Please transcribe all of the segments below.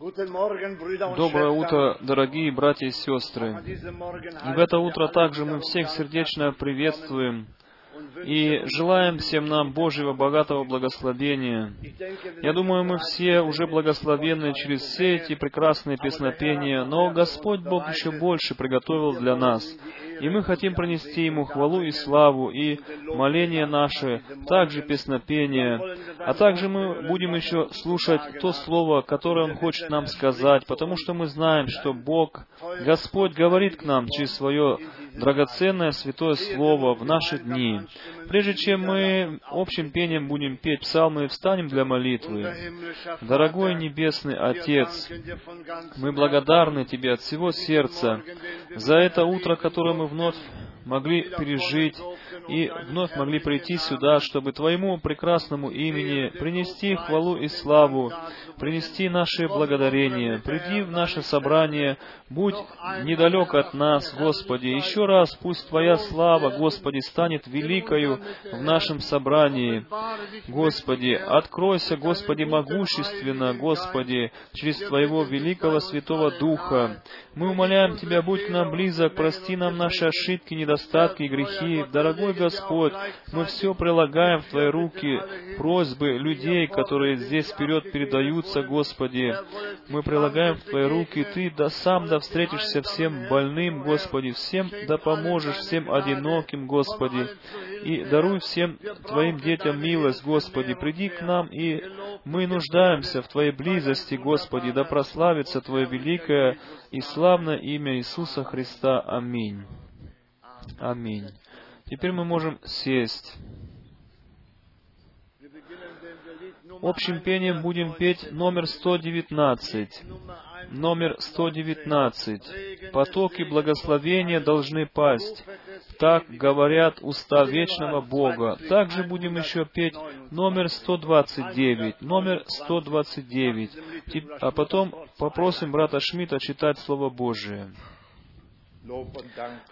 Доброе утро, дорогие братья и сестры. И в это утро также мы всех сердечно приветствуем и желаем всем нам Божьего богатого благословения. Я думаю, мы все уже благословенны через все эти прекрасные песнопения, но Господь Бог еще больше приготовил для нас. И мы хотим принести Ему хвалу и славу, и моление наше, также песнопение. А также мы будем еще слушать то Слово, которое Он хочет нам сказать, потому что мы знаем, что Бог, Господь говорит к нам через Свое драгоценное святое Слово в наши дни. Прежде чем мы общим пением будем петь псалмы, встанем для молитвы. Дорогой Небесный Отец, мы благодарны Тебе от всего сердца за это утро, которое мы вновь могли пережить и вновь могли прийти сюда, чтобы Твоему прекрасному имени принести хвалу и славу, принести наши благодарения. Приди в наше собрание, будь недалек от нас, Господи. Еще раз пусть Твоя слава, Господи, станет великою в нашем собрании. Господи, откройся, Господи, могущественно, Господи, через Твоего великого Святого Духа. Мы умоляем Тебя, будь к нам близок, прости нам наши ошибки, недостатки грехи. Дорогой Господь, мы все прилагаем в Твои руки, просьбы людей, которые здесь вперед передаются, Господи. Мы прилагаем в Твои руки, Ты да сам да встретишься всем больным, Господи, всем да поможешь всем одиноким, Господи. И даруй всем Твоим детям милость, Господи. Приди к нам, и мы нуждаемся в Твоей близости, Господи. Да прославится Твое великое и славное имя Иисуса Христа. Аминь. Аминь. Теперь мы можем сесть. Общим пением будем петь номер 119. Номер 119. Потоки благословения должны пасть. Так говорят уста вечного Бога. Также будем еще петь номер 129. Номер 129. А потом попросим брата Шмидта читать Слово Божие.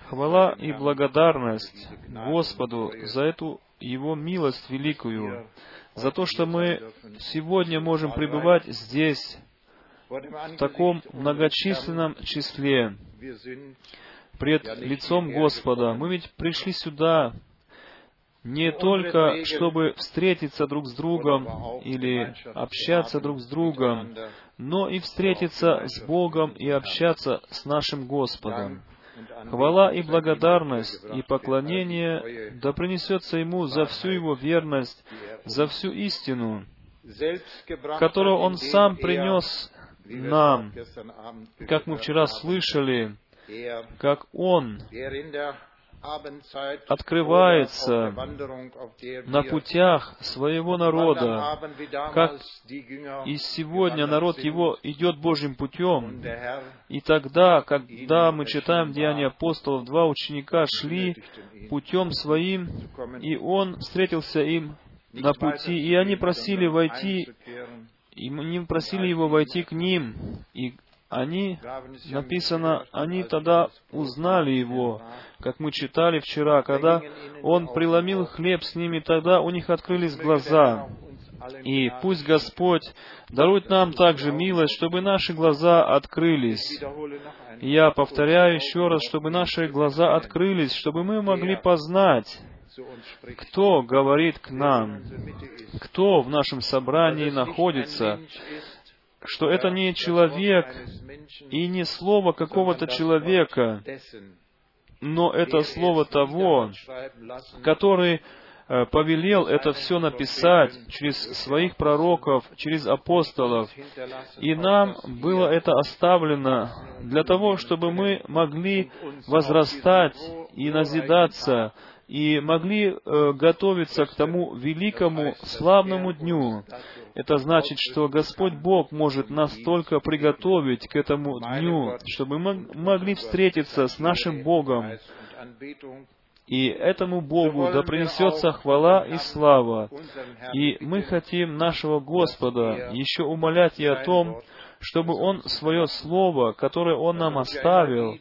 Хвала и благодарность Господу за эту Его милость великую, за то, что мы сегодня можем пребывать здесь, в таком многочисленном числе, пред лицом Господа. Мы ведь пришли сюда не только, чтобы встретиться друг с другом или общаться друг с другом, но и встретиться с Богом и общаться с нашим Господом. Хвала и благодарность и поклонение да принесется Ему за всю Его верность, за всю истину, которую Он сам принес нам, как мы вчера слышали, как Он открывается на путях своего народа, как и сегодня народ его идет Божьим путем. И тогда, когда мы читаем Деяния апостолов, два ученика шли путем своим, и он встретился им на пути, и они просили войти, и они просили его войти к ним, и они, написано, они тогда узнали его, как мы читали вчера, когда он преломил хлеб с ними, тогда у них открылись глаза. И пусть Господь дарует нам также милость, чтобы наши глаза открылись. я повторяю еще раз, чтобы наши глаза открылись, чтобы мы могли познать, кто говорит к нам, кто в нашем собрании находится, что это не человек и не слово какого-то человека, но это слово того, который э, повелел это все написать через своих пророков, через апостолов. И нам было это оставлено для того, чтобы мы могли возрастать и назидаться, и могли э, готовиться к тому великому славному дню. Это значит, что Господь Бог может настолько приготовить к этому дню, чтобы мы могли встретиться с нашим Богом. И этому Богу да принесется хвала и слава. И мы хотим нашего Господа еще умолять и о том, чтобы Он свое Слово, которое Он нам оставил,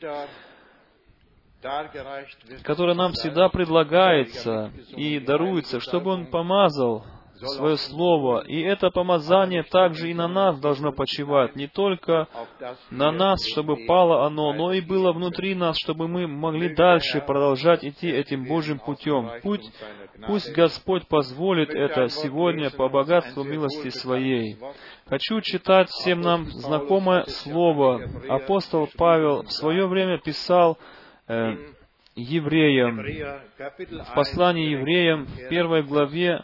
которое нам всегда предлагается и даруется, чтобы Он помазал свое слово. И это помазание также и на нас должно почивать. Не только на нас, чтобы пало оно, но и было внутри нас, чтобы мы могли дальше продолжать идти этим Божьим путем. Путь, пусть Господь позволит это сегодня по богатству милости Своей. Хочу читать всем нам знакомое слово. Апостол Павел в свое время писал э, евреям, в послании евреям, в первой главе,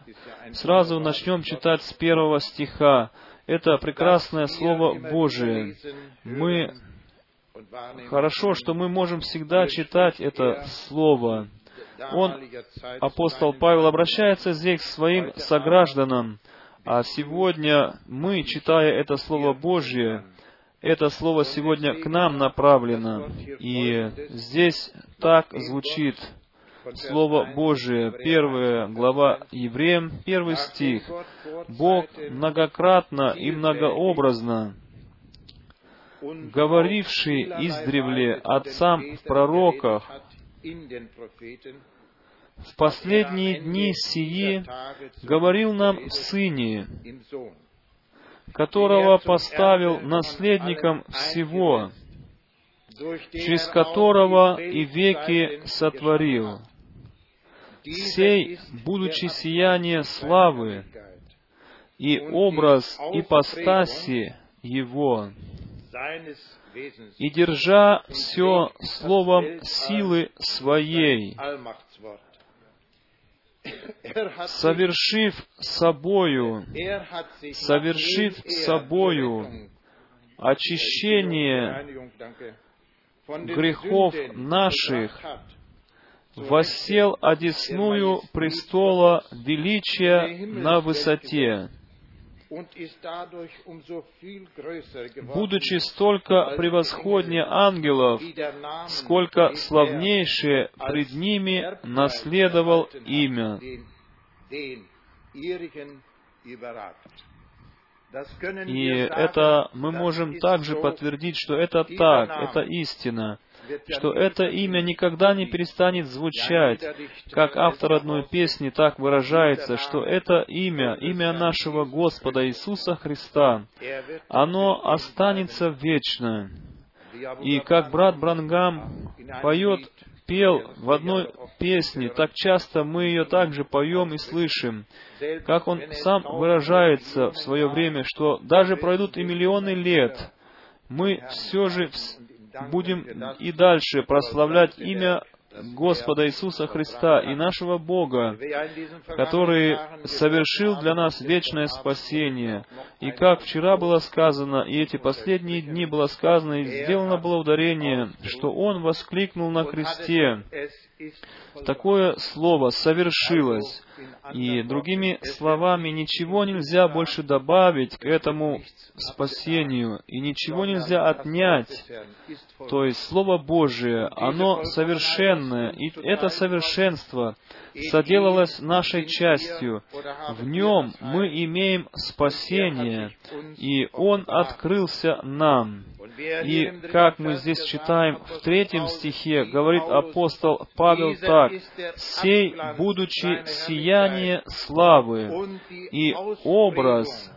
сразу начнем читать с первого стиха. Это прекрасное Слово Божие. Мы Хорошо, что мы можем всегда читать это Слово. Он, апостол Павел, обращается здесь к своим согражданам, а сегодня мы, читая это Слово Божье, это слово сегодня к нам направлено. И здесь так звучит Слово Божие, первая глава Евреям, первый стих. Бог многократно и многообразно, говоривший издревле отцам в пророках, в последние дни сии говорил нам в Сыне, которого поставил наследником всего, через которого и веки сотворил, сей, будучи сияние славы и образ ипостаси Его, и держа все словом силы Своей, совершив собою, совершив собою очищение грехов наших, воссел одесную престола величия на высоте, будучи столько превосходнее ангелов, сколько славнейшее пред ними наследовал имя. И это мы можем также подтвердить, что это так, это истина что это имя никогда не перестанет звучать, как автор одной песни так выражается, что это имя, имя нашего Господа Иисуса Христа, оно останется вечно. И как брат Брангам поет, пел в одной песне, так часто мы ее также поем и слышим, как он сам выражается в свое время, что даже пройдут и миллионы лет, мы все же будем и дальше прославлять имя Господа Иисуса Христа и нашего Бога, который совершил для нас вечное спасение. И как вчера было сказано, и эти последние дни было сказано, и сделано было ударение, что Он воскликнул на кресте. Такое слово «совершилось». И другими словами, ничего нельзя больше добавить к этому спасению, и ничего нельзя отнять. То есть Слово Божие, оно совершенное, и это совершенство соделалось нашей частью. В нем мы имеем спасение, и Он открылся нам. И как мы здесь читаем в третьем стихе, говорит апостол Павел так, «Сей, будучи сияние славы и образ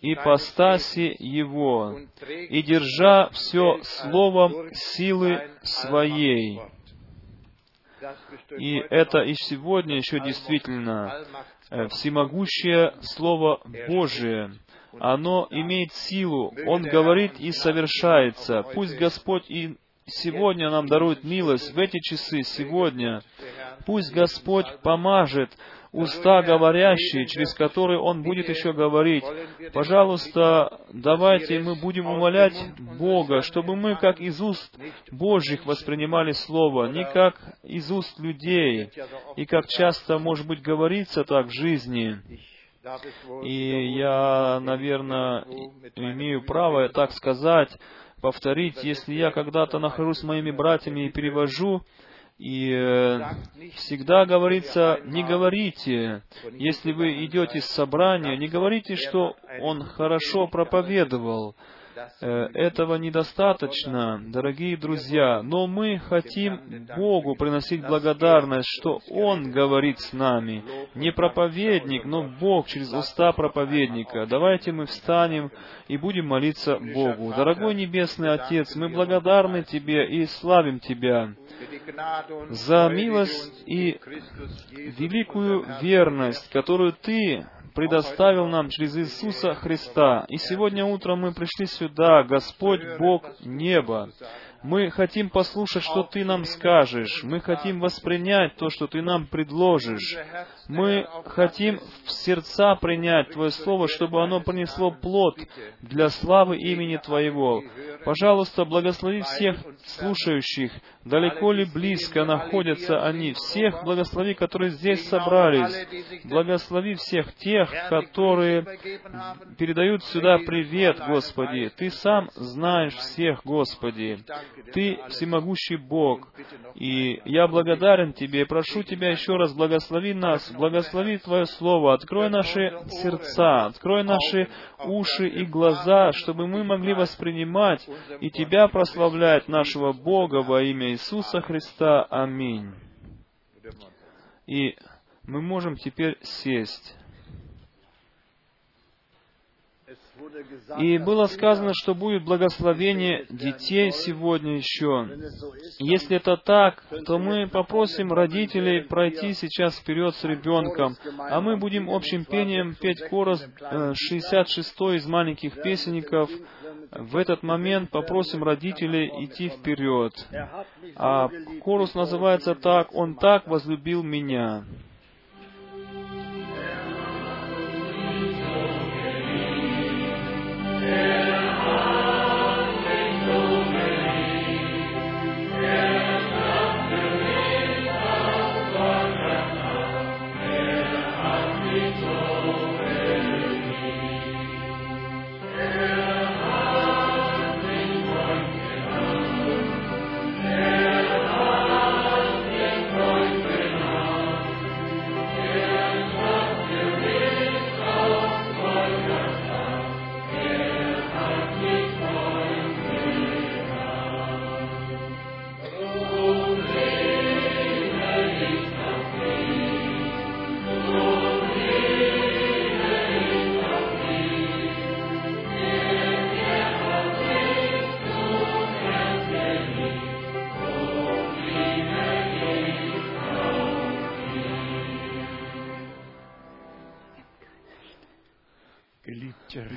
ипостаси Его, и держа все словом силы Своей». И это и сегодня еще действительно э, всемогущее Слово Божие, оно имеет силу, Он говорит и совершается. Пусть Господь и сегодня нам дарует милость в эти часы, сегодня. Пусть Господь помажет уста говорящие, через которые Он будет еще говорить. Пожалуйста, давайте мы будем умолять Бога, чтобы мы, как из уст Божьих, воспринимали Слово, не как из уст людей, и как часто, может быть, говорится так в жизни. И я, наверное, имею право так сказать, повторить, если я когда-то нахожусь с моими братьями и перевожу, и э, всегда говорится, не говорите, если вы идете с собрания, не говорите, что он хорошо проповедовал. Э, этого недостаточно, дорогие друзья, но мы хотим Богу приносить благодарность, что Он говорит с нами. Не проповедник, но Бог через уста проповедника. Давайте мы встанем и будем молиться Богу. Дорогой Небесный Отец, мы благодарны Тебе и славим Тебя за милость и великую верность, которую Ты предоставил нам через Иисуса Христа. И сегодня утром мы пришли сюда, Господь Бог неба. Мы хотим послушать, что Ты нам скажешь. Мы хотим воспринять то, что Ты нам предложишь. Мы хотим в сердца принять Твое Слово, чтобы оно принесло плод для славы имени Твоего. Пожалуйста, благослови всех слушающих, далеко ли близко находятся они, всех благослови, которые здесь собрались. Благослови всех тех, которые передают сюда привет, Господи. Ты сам знаешь всех, Господи. Ты всемогущий Бог. И я благодарен Тебе, прошу Тебя еще раз, благослови нас, благослови Твое Слово, открой наши сердца, открой наши уши и глаза, чтобы мы могли воспринимать и Тебя прославлять, нашего Бога, во имя Иисуса Христа. Аминь. И мы можем теперь сесть. И было сказано, что будет благословение детей сегодня еще. Если это так, то мы попросим родителей пройти сейчас вперед с ребенком, а мы будем общим пением петь корос 66 э, из маленьких песенников. В этот момент попросим родителей идти вперед. А корус называется так «Он так возлюбил меня». Amen.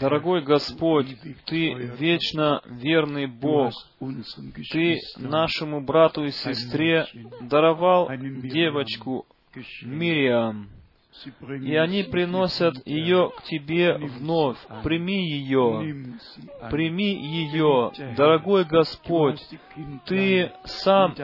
Дорогой Господь, Ты вечно верный Бог. Ты нашему брату и сестре даровал девочку Мириам, и они приносят ее к Тебе вновь. Прими ее, прими ее, дорогой Господь. Ты сам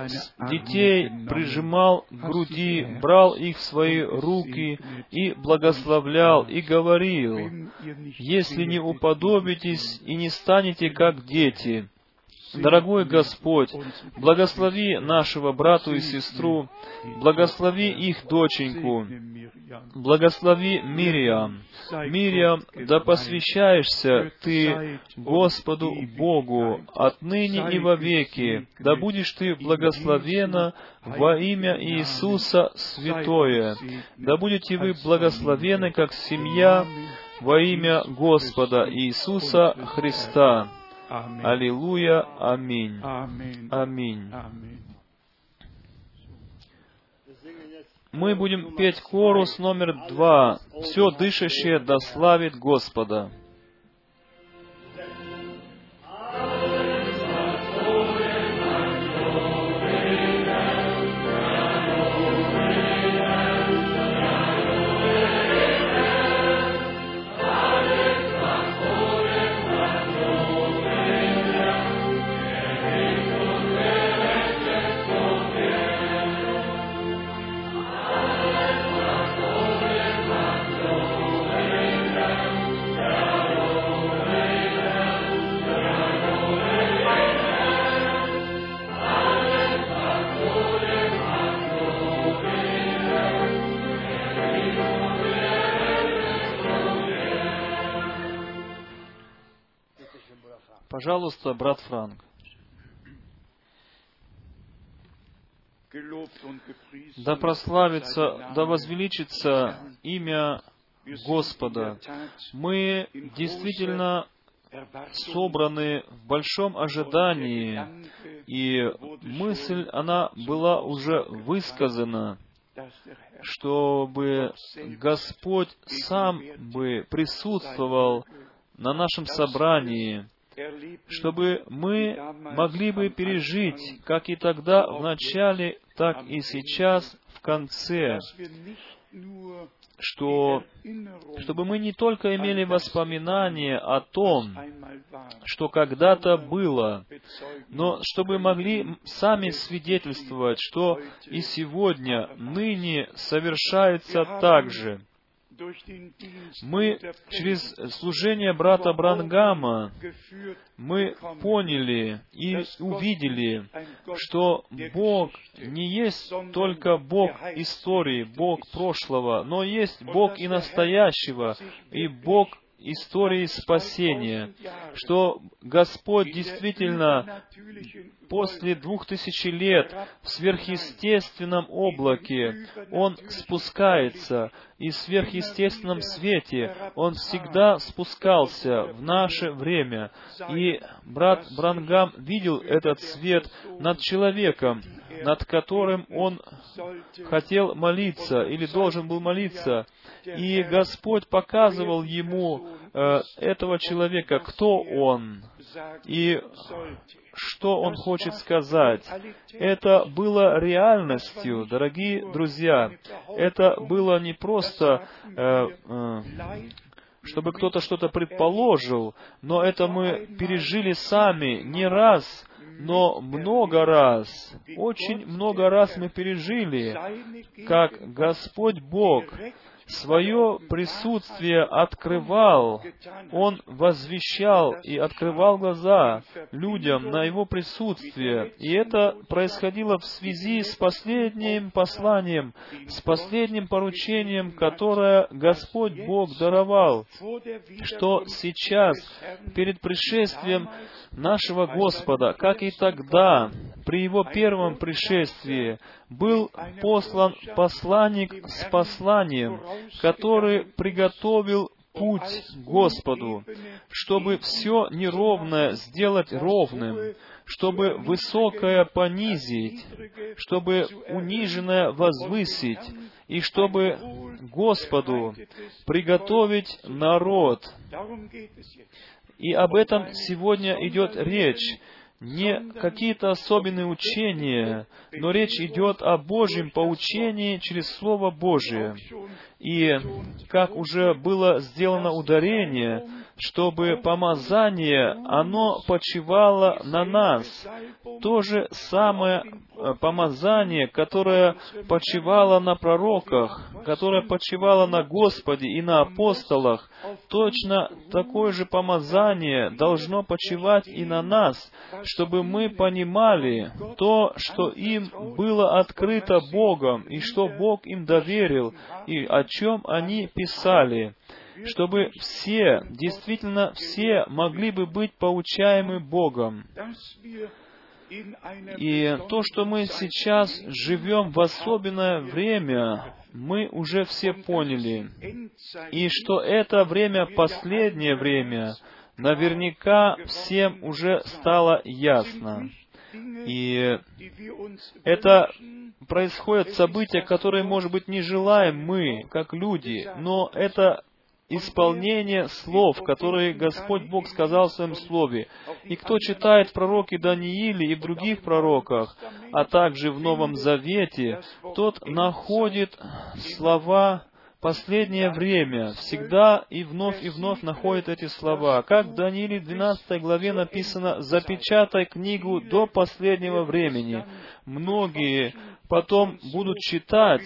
детей прижимал к груди, брал их в свои руки и благословлял, и говорил, «Если не уподобитесь и не станете как дети, Дорогой Господь, благослови нашего брату и сестру, благослови их доченьку, благослови Мириам. Мириам, да посвящаешься Ты Господу Богу отныне и вовеки, да будешь Ты благословена во имя Иисуса Святое, да будете вы благословены как семья во имя Господа Иисуса Христа. Аллилуйя. Аминь. Аминь. Мы будем петь корус номер два. Все дышащее да славит Господа. Пожалуйста, брат Франк. Да прославится, да возвеличится имя Господа. Мы действительно собраны в большом ожидании, и мысль, она была уже высказана, чтобы Господь сам бы присутствовал на нашем собрании, чтобы мы могли бы пережить, как и тогда в начале, так и сейчас в конце, что, чтобы мы не только имели воспоминания о том, что когда-то было, но чтобы могли сами свидетельствовать, что и сегодня, ныне совершается так же. Мы через служение брата Брангама мы поняли и увидели, что Бог не есть только Бог истории, Бог прошлого, но есть Бог и настоящего, и Бог истории спасения, что Господь действительно после двух тысячи лет в сверхъестественном облаке Он спускается, и в сверхъестественном свете Он всегда спускался в наше время. И брат Брангам видел этот свет над человеком, над которым он хотел молиться или должен был молиться. И Господь показывал ему э, этого человека, кто он и что он хочет сказать. Это было реальностью, дорогие друзья. Это было не просто э, э, чтобы кто-то что-то предположил, но это мы пережили сами не раз, но много раз, очень много раз мы пережили, как Господь Бог свое присутствие открывал, Он возвещал и открывал глаза людям на Его присутствие. И это происходило в связи с последним посланием, с последним поручением, которое Господь Бог даровал, что сейчас, перед пришествием нашего Господа, как и тогда, при Его первом пришествии, был послан посланник с посланием, который приготовил путь Господу, чтобы все неровное сделать ровным, чтобы высокое понизить, чтобы униженное возвысить, и чтобы Господу приготовить народ. И об этом сегодня идет речь не какие-то особенные учения, но речь идет о Божьем поучении через Слово Божие. И, как уже было сделано ударение, чтобы помазание, оно почивало на нас. То же самое э, помазание, которое почивало на пророках, которое почивало на Господе и на апостолах, точно такое же помазание должно почивать и на нас, чтобы мы понимали то, что им было открыто Богом, и что Бог им доверил, и о чем они писали чтобы все, действительно все могли бы быть поучаемы Богом. И то, что мы сейчас живем в особенное время, мы уже все поняли. И что это время последнее время, наверняка всем уже стало ясно. И это происходят события, которые, может быть, не желаем мы, как люди, но это исполнение слов, которые Господь Бог сказал в Своем Слове. И кто читает в пророке Данииле и в других пророках, а также в Новом Завете, тот находит слова последнее время, всегда и вновь и вновь находит эти слова. Как в Данииле 12 главе написано, «Запечатай книгу до последнего времени». Многие потом будут читать,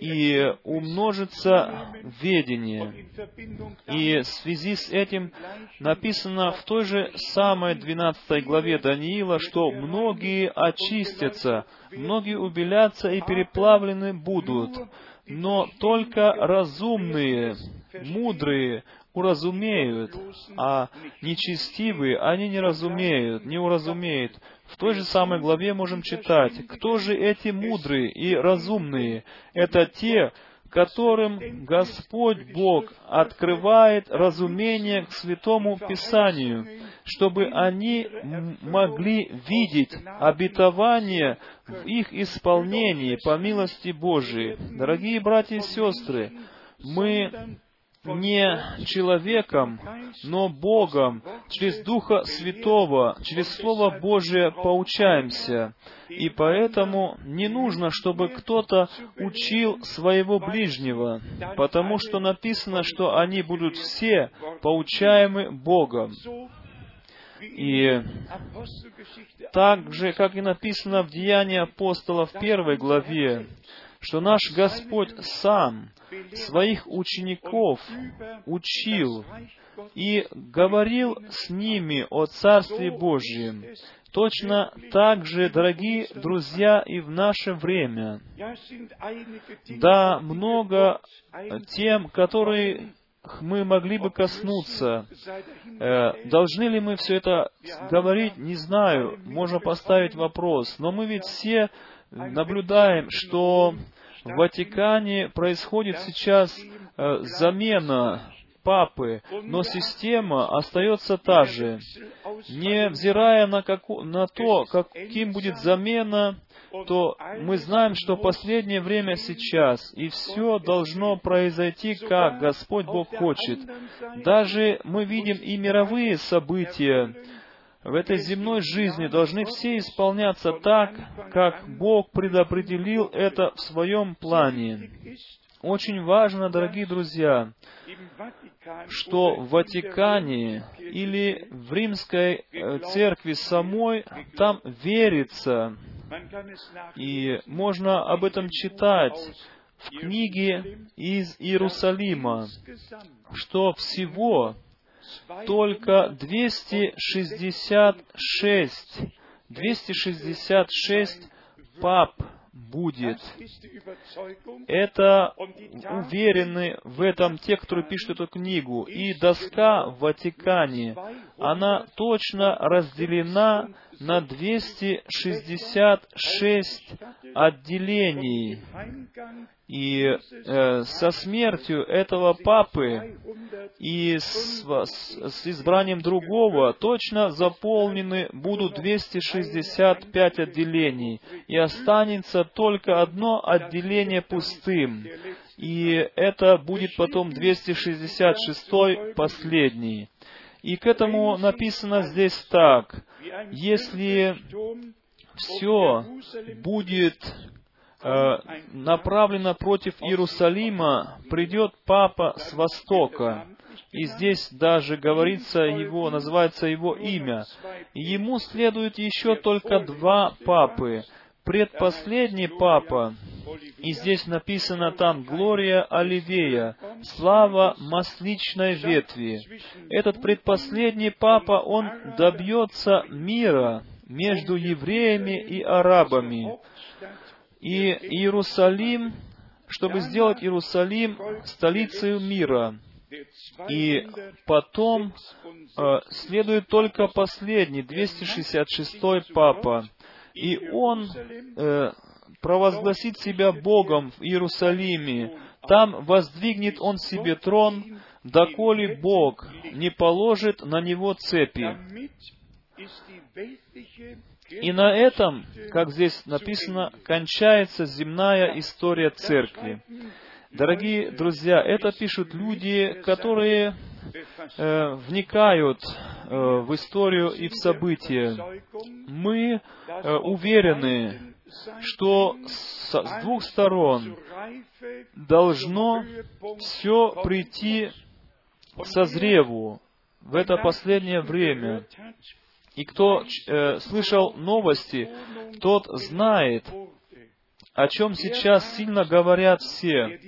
и умножится ведение. И в связи с этим написано в той же самой 12 главе Даниила, что многие очистятся, многие убелятся и переплавлены будут, но только разумные мудрые уразумеют, а нечестивые они не разумеют, не уразумеют. В той же самой главе можем читать, кто же эти мудрые и разумные? Это те, которым Господь Бог открывает разумение к Святому Писанию, чтобы они могли видеть обетование в их исполнении по милости Божией. Дорогие братья и сестры, мы не человеком, но Богом, через Духа Святого, через Слово Божие поучаемся. И поэтому не нужно, чтобы кто-то учил своего ближнего, потому что написано, что они будут все поучаемы Богом. И так же, как и написано в Деянии апостолов в первой главе, что наш Господь сам своих учеников учил и говорил с ними о Царстве Божьем. Точно так же, дорогие друзья, и в наше время. Да, много тем, которые мы могли бы коснуться. Э, должны ли мы все это говорить, не знаю, можно поставить вопрос. Но мы ведь все наблюдаем, что в Ватикане происходит сейчас э, замена папы, но система остается та же. Невзирая на, каку, на то, каким будет замена, то мы знаем, что последнее время сейчас, и все должно произойти, как Господь Бог хочет. Даже мы видим и мировые события, в этой земной жизни должны все исполняться так, как Бог предопределил это в своем плане. Очень важно, дорогие друзья, что в Ватикане или в Римской э, церкви самой там верится, и можно об этом читать в книге из Иерусалима, что всего только 266, 266 пап будет. Это уверены в этом те, которые пишут эту книгу. И доска в Ватикане, она точно разделена на 266 отделений. И э, со смертью этого папы и с, с, с избранием другого точно заполнены будут 265 отделений, и останется только одно отделение пустым. И это будет потом 266 последний. И к этому написано здесь так. Если все будет э, направлено против Иерусалима, придет папа с востока. И здесь даже говорится его, называется его имя. ему следует еще только два папы. Предпоследний папа, и здесь написано там «Глория Оливея», «Слава масличной ветви». Этот предпоследний папа, он добьется мира между евреями и арабами. И Иерусалим, чтобы сделать Иерусалим столицей мира. И потом э, следует только последний, 266-й папа. И он э, провозгласит себя Богом в Иерусалиме. Там воздвигнет он себе трон, доколе Бог не положит на него цепи. И на этом, как здесь написано, кончается земная история церкви. Дорогие друзья, это пишут люди, которые э, вникают э, в историю и в события. Мы э, уверены, что с, двух сторон должно все прийти к созреву в это последнее время. И кто э, слышал новости, тот знает, о чем сейчас сильно говорят все.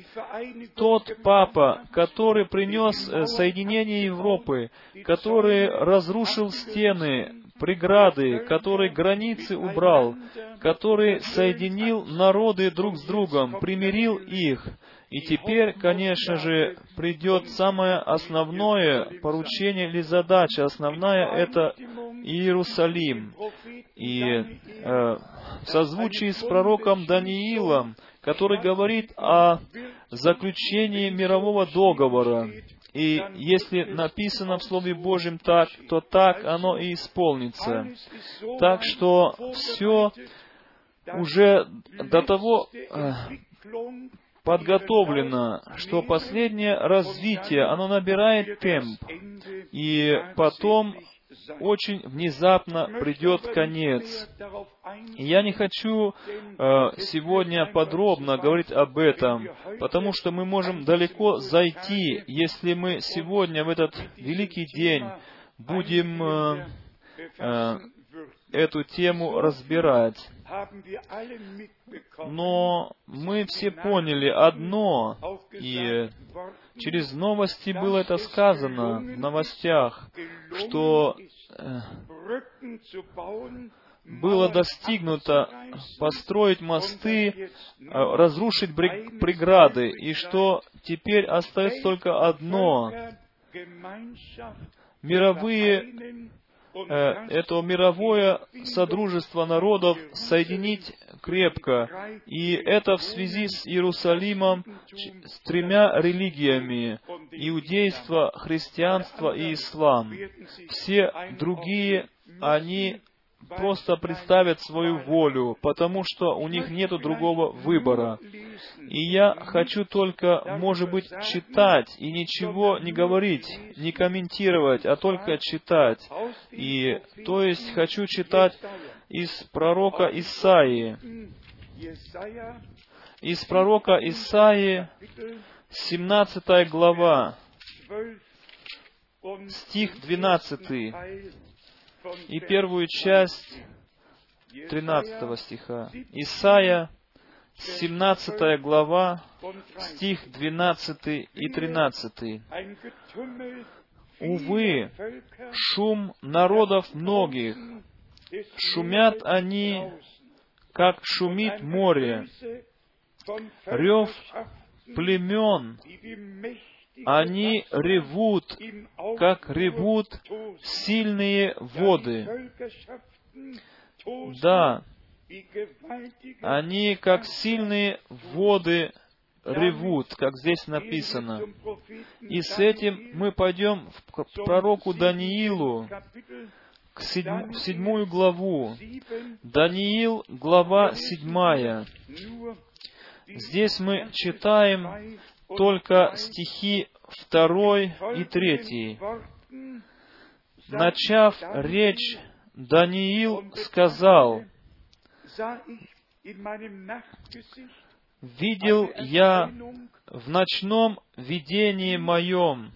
Тот папа, который принес э, соединение Европы, который разрушил стены, преграды, который границы убрал, который соединил народы друг с другом, примирил их. И теперь, конечно же, придет самое основное поручение или задача. Основная — это Иерусалим. И в созвучии с пророком Даниилом, который говорит о заключении мирового договора, и если написано в Слове Божьем так, то так оно и исполнится. Так что все уже до того э, подготовлено, что последнее развитие, оно набирает темп, и потом очень внезапно придет конец. я не хочу э, сегодня подробно говорить об этом, потому что мы можем далеко зайти, если мы сегодня в этот великий день будем э, э, эту тему разбирать. Но мы все поняли одно, и через новости было это сказано в новостях, что было достигнуто построить мосты, э, разрушить преграды, и что теперь остается только одно. Мировые это мировое содружество народов соединить крепко. И это в связи с Иерусалимом, с тремя религиями — иудейство, христианство и ислам. Все другие, они просто представят свою волю, потому что у них нет другого выбора. И я хочу только, может быть, читать и ничего не говорить, не комментировать, а только читать. И, то есть, хочу читать из пророка Исаии. Из пророка Исаии, 17 глава, стих 12 и первую часть 13 стиха. Исайя, 17 глава, стих 12 и 13. «Увы, шум народов многих, шумят они, как шумит море, рев племен, они ревут, как ревут сильные воды. Да, они как сильные воды ревут, как здесь написано. И с этим мы пойдем к пророку Даниилу, к седьм, в седьмую главу. Даниил, глава седьмая. Здесь мы читаем только стихи второй и третий. Начав речь, Даниил сказал, «Видел я в ночном видении моем,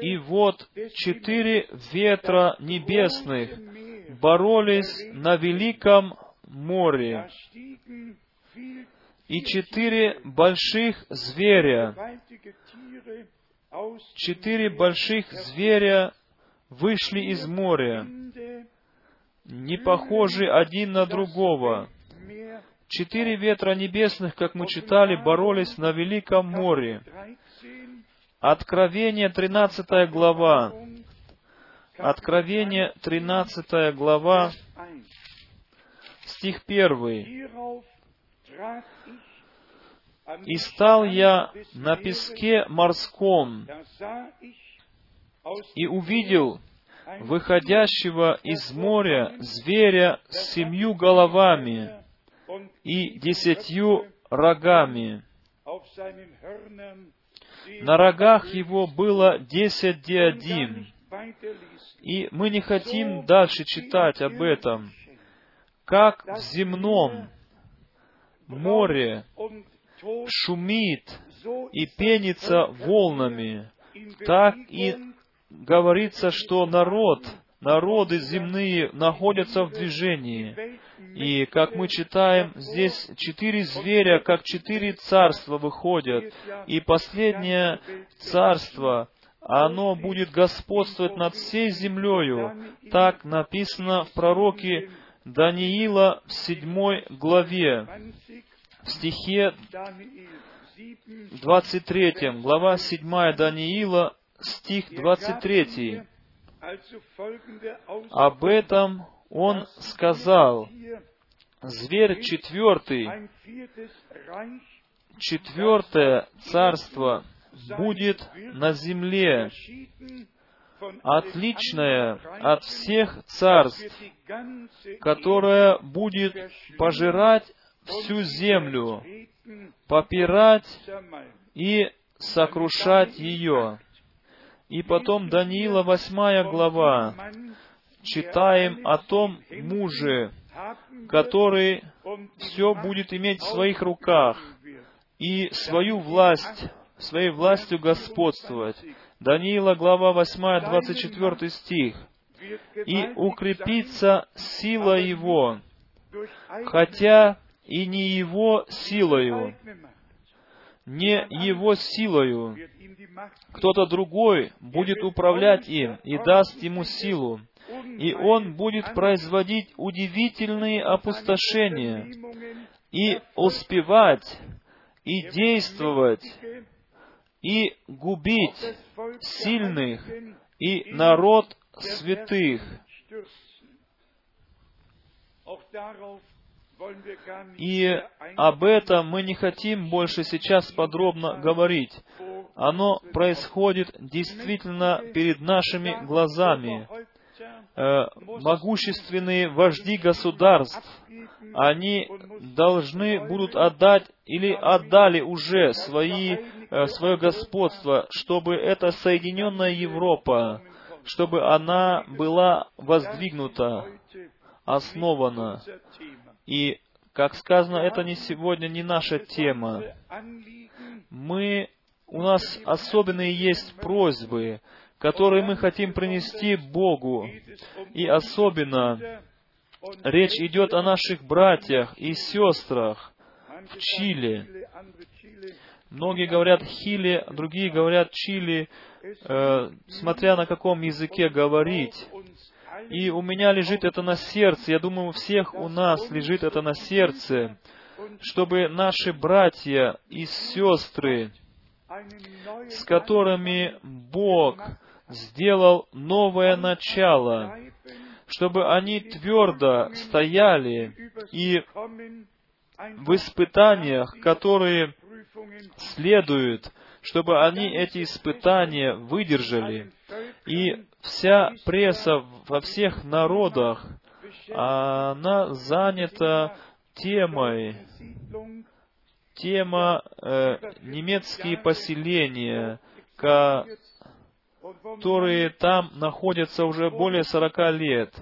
и вот четыре ветра небесных боролись на великом море, и четыре больших зверя, четыре больших зверя вышли из моря, не похожи один на другого. Четыре ветра небесных, как мы читали, боролись на Великом море. Откровение, 13 глава. Откровение, 13 глава, стих 1. «И стал я на песке морском, и увидел выходящего из моря зверя с семью головами и десятью рогами. На рогах его было десять диадим. И мы не хотим дальше читать об этом. Как в земном море шумит и пенится волнами, так и говорится, что народ, народы земные находятся в движении. И, как мы читаем, здесь четыре зверя, как четыре царства выходят. И последнее царство, оно будет господствовать над всей землею. Так написано в пророке Даниила в седьмой главе, в стихе 23, глава 7 Даниила, стих 23. Об этом он сказал, зверь четвертый, четвертое царство будет на земле, отличное от всех царств, которое будет пожирать всю землю, попирать и сокрушать ее. И потом Даниила, восьмая глава, читаем о том муже, который все будет иметь в своих руках и свою власть, своей властью господствовать. Даниила, глава 8, 24 стих. «И укрепится сила его, хотя и не его силою, не его силою. Кто-то другой будет управлять им и даст ему силу, и он будет производить удивительные опустошения и успевать, и действовать, и губить сильных и народ святых. И об этом мы не хотим больше сейчас подробно говорить. Оно происходит действительно перед нашими глазами. Э, могущественные вожди государств, они должны будут отдать или отдали уже свои, свое господство, чтобы эта Соединенная Европа, чтобы она была воздвигнута, основана. И, как сказано, это не сегодня не наша тема. Мы, у нас особенные есть просьбы, которые мы хотим принести Богу. И особенно речь идет о наших братьях и сестрах в Чили. Многие говорят Хили, другие говорят Чили, э, смотря на каком языке говорить. И у меня лежит это на сердце, я думаю, у всех у нас лежит это на сердце, чтобы наши братья и сестры, с которыми Бог сделал новое начало, чтобы они твердо стояли и в испытаниях, которые следуют, чтобы они эти испытания выдержали. И вся пресса во всех народах, она занята темой, тема э, немецкие поселения, которые там находятся уже более 40 лет.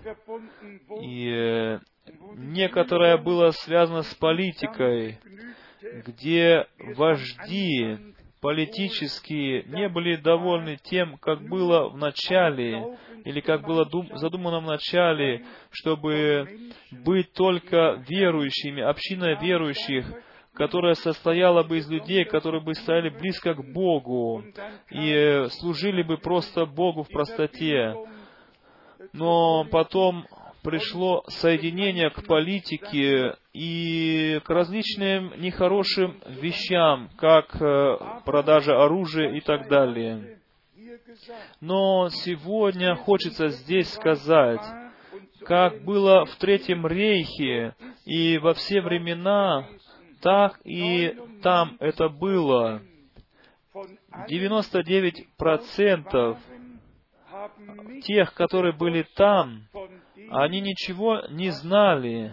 И э, некоторое было связано с политикой, где вожди политические не были довольны тем, как было в начале, или как было задумано в начале, чтобы быть только верующими, общиной верующих, которая состояла бы из людей, которые бы стояли близко к Богу и служили бы просто Богу в простоте. Но потом пришло соединение к политике и к различным нехорошим вещам, как э, продажа оружия и так далее. Но сегодня хочется здесь сказать, как было в Третьем Рейхе и во все времена, так и там это было. 99% тех, которые были там, они ничего не знали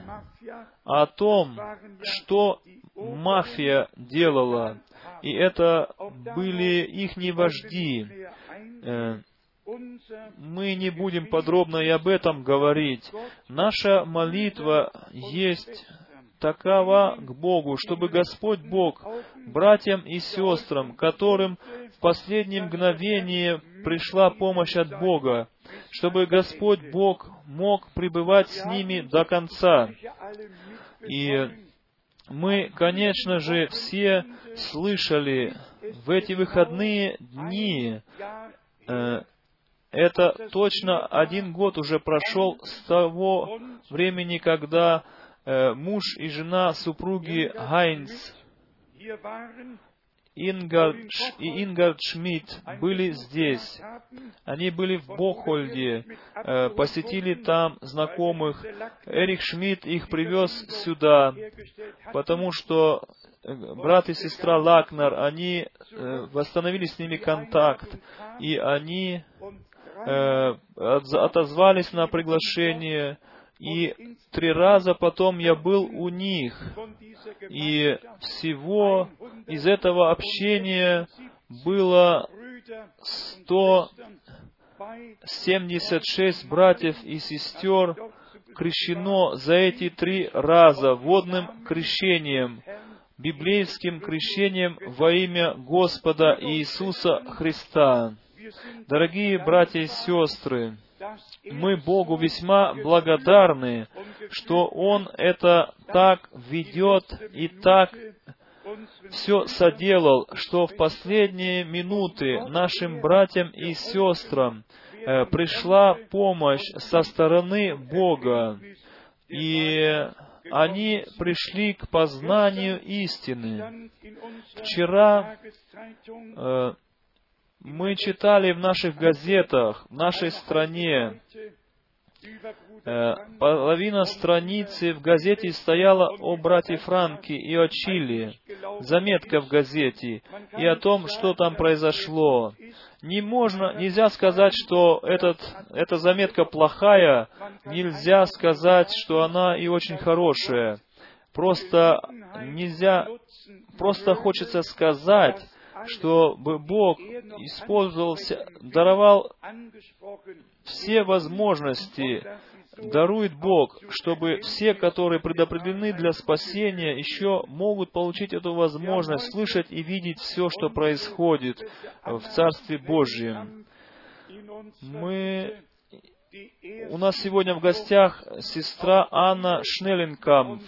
о том, что мафия делала. И это были их вожди. Э, мы не будем подробно и об этом говорить. Наша молитва есть такова к Богу, чтобы Господь Бог братьям и сестрам, которым в последнее мгновение пришла помощь от Бога, чтобы Господь Бог мог пребывать с ними до конца. И мы, конечно же, все слышали в эти выходные дни э, это точно один год уже прошел с того времени, когда э, муж и жена супруги Хайнц Ингард и Ингард Шмидт были здесь. Они были в Бохольде, э, посетили там знакомых. Эрик Шмидт их привез сюда, потому что э, брат и сестра Лакнер, они э, восстановили с ними контакт, и они отозвались на приглашение, и три раза потом я был у них. И всего из этого общения было 176 братьев и сестер крещено за эти три раза водным крещением, библейским крещением во имя Господа Иисуса Христа. Дорогие братья и сестры, мы Богу весьма благодарны, что Он это так ведет и так все соделал, что в последние минуты нашим братьям и сестрам э, пришла помощь со стороны Бога, и они пришли к познанию истины. Вчера э, мы читали в наших газетах, в нашей стране, э, половина страницы в газете стояла о брате Франке и о Чили, заметка в газете, и о том, что там произошло. Не можно, нельзя сказать, что этот, эта заметка плохая, нельзя сказать, что она и очень хорошая. Просто нельзя, просто хочется сказать, чтобы Бог использовал, даровал все возможности, дарует Бог, чтобы все, которые предопределены для спасения, еще могут получить эту возможность слышать и видеть все, что происходит в Царстве Божьем. Мы у нас сегодня в гостях сестра Анна Шнелленкамп.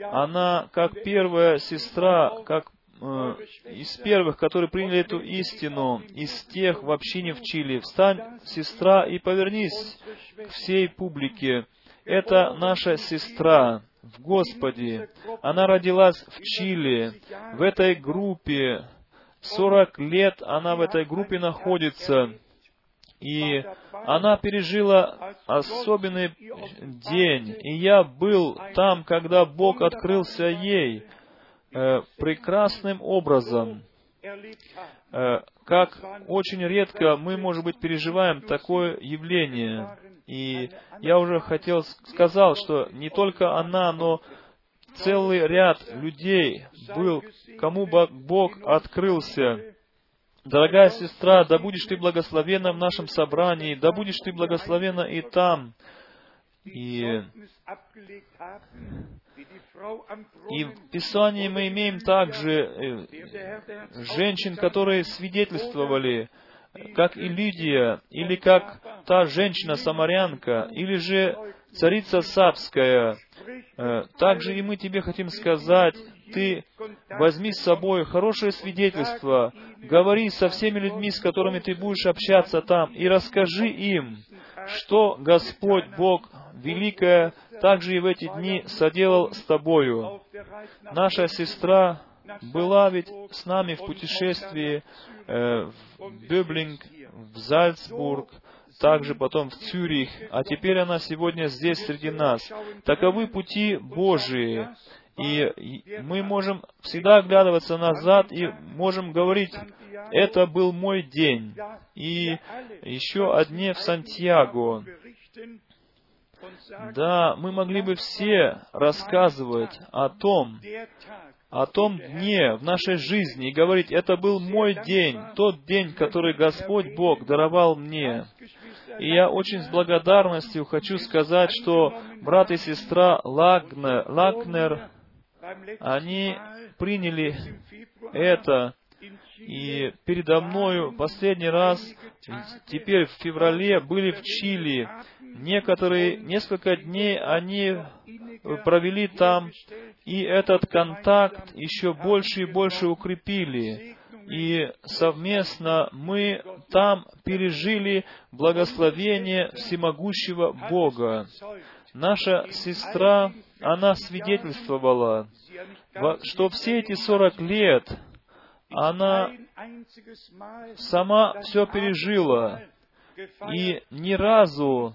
Она, как первая сестра, как Э, из первых, которые приняли эту истину, из тех в общине в Чили. Встань, сестра, и повернись к всей публике. Это наша сестра в Господе. Она родилась в Чили, в этой группе. Сорок лет она в этой группе находится. И она пережила особенный день. И я был там, когда Бог открылся ей э, прекрасным образом, э, как очень редко мы, может быть, переживаем такое явление. И я уже хотел сказал, что не только она, но целый ряд людей был, кому Бог открылся. Дорогая сестра, да будешь ты благословена в нашем собрании, да будешь ты благословена и там. И и в Писании мы имеем также э, женщин, которые свидетельствовали, как и Лидия, или как та женщина-самарянка, или же царица Сапская. Э, также и мы тебе хотим сказать, ты возьми с собой хорошее свидетельство, говори со всеми людьми, с которыми ты будешь общаться там, и расскажи им, что Господь Бог великое также и в эти дни соделал с тобою. Наша сестра была ведь с нами в путешествии э, в Бöблинг, в Зальцбург, также потом в Цюрих, а теперь она сегодня здесь среди нас. Таковы пути Божии. И мы можем всегда оглядываться назад и можем говорить, это был мой день. И еще о дне в Сантьяго. Да, мы могли бы все рассказывать о том, о том дне в нашей жизни и говорить, это был мой день, тот день, который Господь Бог даровал мне. И я очень с благодарностью хочу сказать, что брат и сестра Лагнер, Лагнер они приняли это и передо мною последний раз, теперь в феврале, были в Чили. Некоторые, несколько дней они провели там, и этот контакт еще больше и больше укрепили. И совместно мы там пережили благословение всемогущего Бога. Наша сестра, она свидетельствовала, что все эти сорок лет она сама все пережила, и ни разу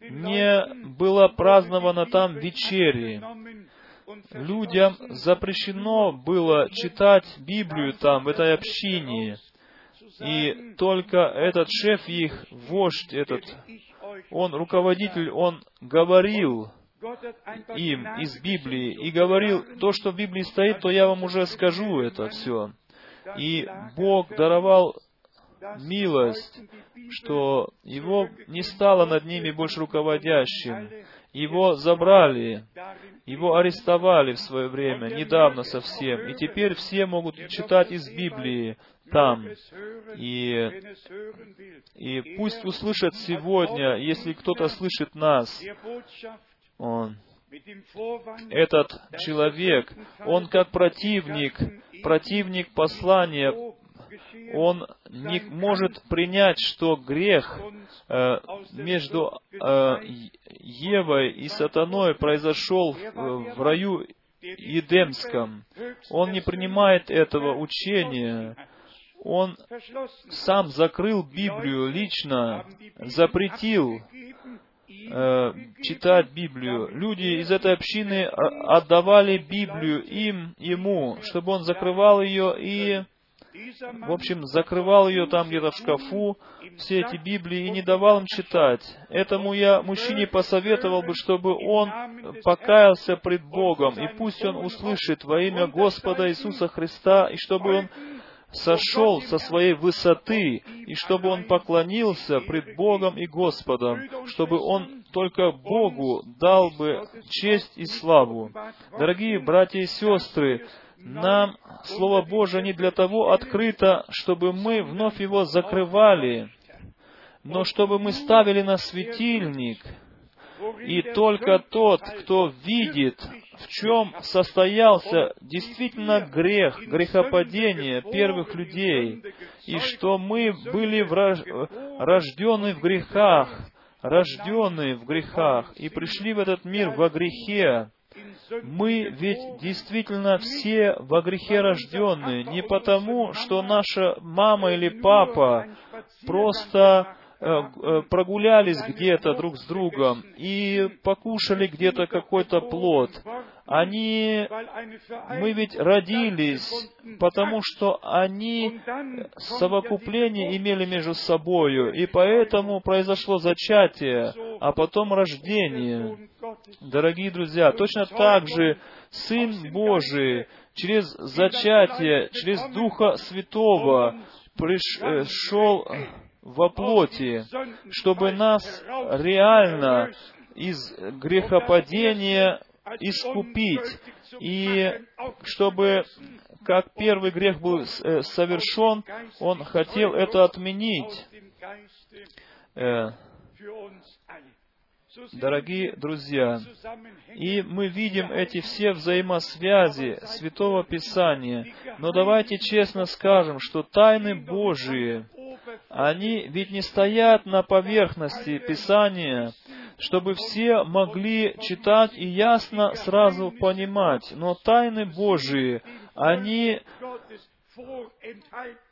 не было праздновано там вечери. Людям запрещено было читать Библию там, в этой общине. И только этот шеф их, вождь этот, он руководитель, он говорил им из Библии и говорил, то, что в Библии стоит, то я вам уже скажу это все. И Бог даровал милость, что его не стало над ними больше руководящим. Его забрали, его арестовали в свое время, недавно совсем. И теперь все могут читать из Библии там. И, и пусть услышат сегодня, если кто-то слышит нас, он, этот человек, он как противник, противник послания, он не может принять, что грех э, между э, Евой и сатаной произошел в, в раю Едемском. Он не принимает этого учения. Он сам закрыл Библию лично, запретил э, читать Библию. Люди из этой общины отдавали Библию им, ему, чтобы он закрывал ее и, в общем, закрывал ее там где-то в шкафу, все эти Библии, и не давал им читать. Этому я мужчине посоветовал бы, чтобы он покаялся пред Богом, и пусть он услышит во имя Господа Иисуса Христа, и чтобы он сошел со своей высоты, и чтобы он поклонился пред Богом и Господом, чтобы он только Богу дал бы честь и славу. Дорогие братья и сестры, нам Слово Божие не для того открыто, чтобы мы вновь его закрывали, но чтобы мы ставили на светильник, и только тот, кто видит в чем состоялся действительно грех, грехопадение первых людей, и что мы были враж... рождены в грехах, рожденные в грехах, и пришли в этот мир во грехе. Мы ведь действительно все во грехе рожденные, не потому, что наша мама или папа просто прогулялись где-то друг с другом и покушали где-то какой-то плод. Они, мы ведь родились, потому что они совокупление имели между собою, и поэтому произошло зачатие, а потом рождение. Дорогие друзья, точно так же Сын Божий через зачатие, через Духа Святого пришел во плоти, чтобы нас реально из грехопадения искупить, и чтобы, как первый грех был э, совершен, Он хотел это отменить. Э, дорогие друзья, и мы видим эти все взаимосвязи Святого Писания, но давайте честно скажем, что тайны Божии, они ведь не стоят на поверхности Писания, чтобы все могли читать и ясно сразу понимать. Но тайны Божии, они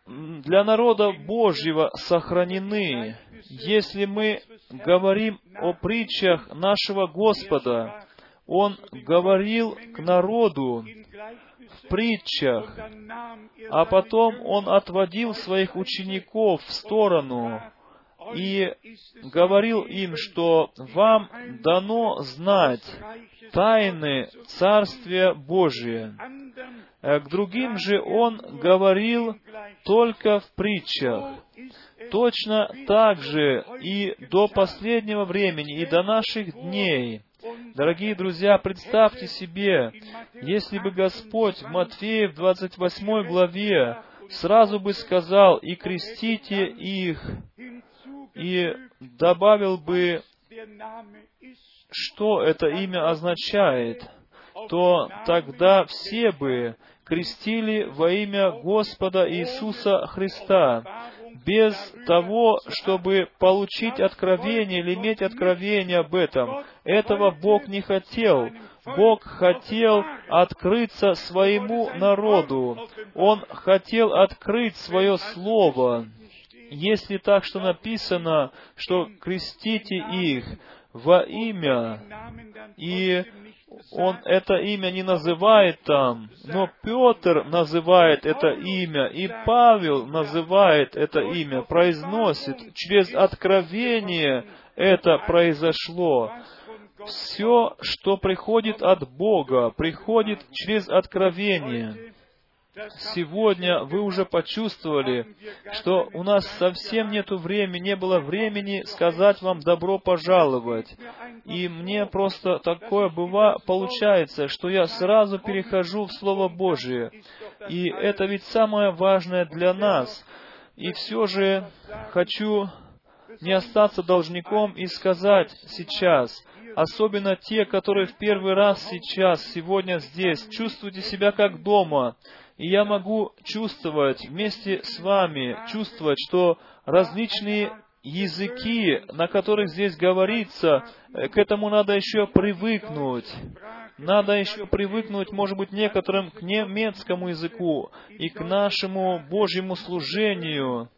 для народа Божьего сохранены. Если мы говорим о притчах нашего Господа, Он говорил к народу в притчах, а потом Он отводил своих учеников в сторону и говорил им, что вам дано знать тайны Царствия Божия. К другим же Он говорил только в притчах. Точно так же и до последнего времени, и до наших дней Дорогие друзья, представьте себе, если бы Господь в Матфея в 28 главе сразу бы сказал, и крестите их, и добавил бы, что это имя означает. то тогда все бы крестили во имя Господа Иисуса Христа, без того, чтобы получить откровение или иметь откровение об этом. Этого Бог не хотел. Бог хотел открыться своему народу. Он хотел открыть свое Слово. Если так, что написано, что крестите их во имя, и он это имя не называет там, но Петр называет это имя, и Павел называет это имя, произносит. Через откровение это произошло. Все, что приходит от Бога, приходит через откровение. Сегодня вы уже почувствовали, что у нас совсем нету времени, не было времени сказать вам добро пожаловать. И мне просто такое быва получается, что я сразу перехожу в Слово Божие. И это ведь самое важное для нас. И все же хочу не остаться должником и сказать сейчас, особенно те, которые в первый раз сейчас, сегодня здесь, чувствуете себя как дома, и я могу чувствовать вместе с вами, чувствовать, что различные языки, на которых здесь говорится, э, к этому надо еще привыкнуть. Надо еще привыкнуть, может быть, некоторым к немецкому языку и к нашему Божьему служению,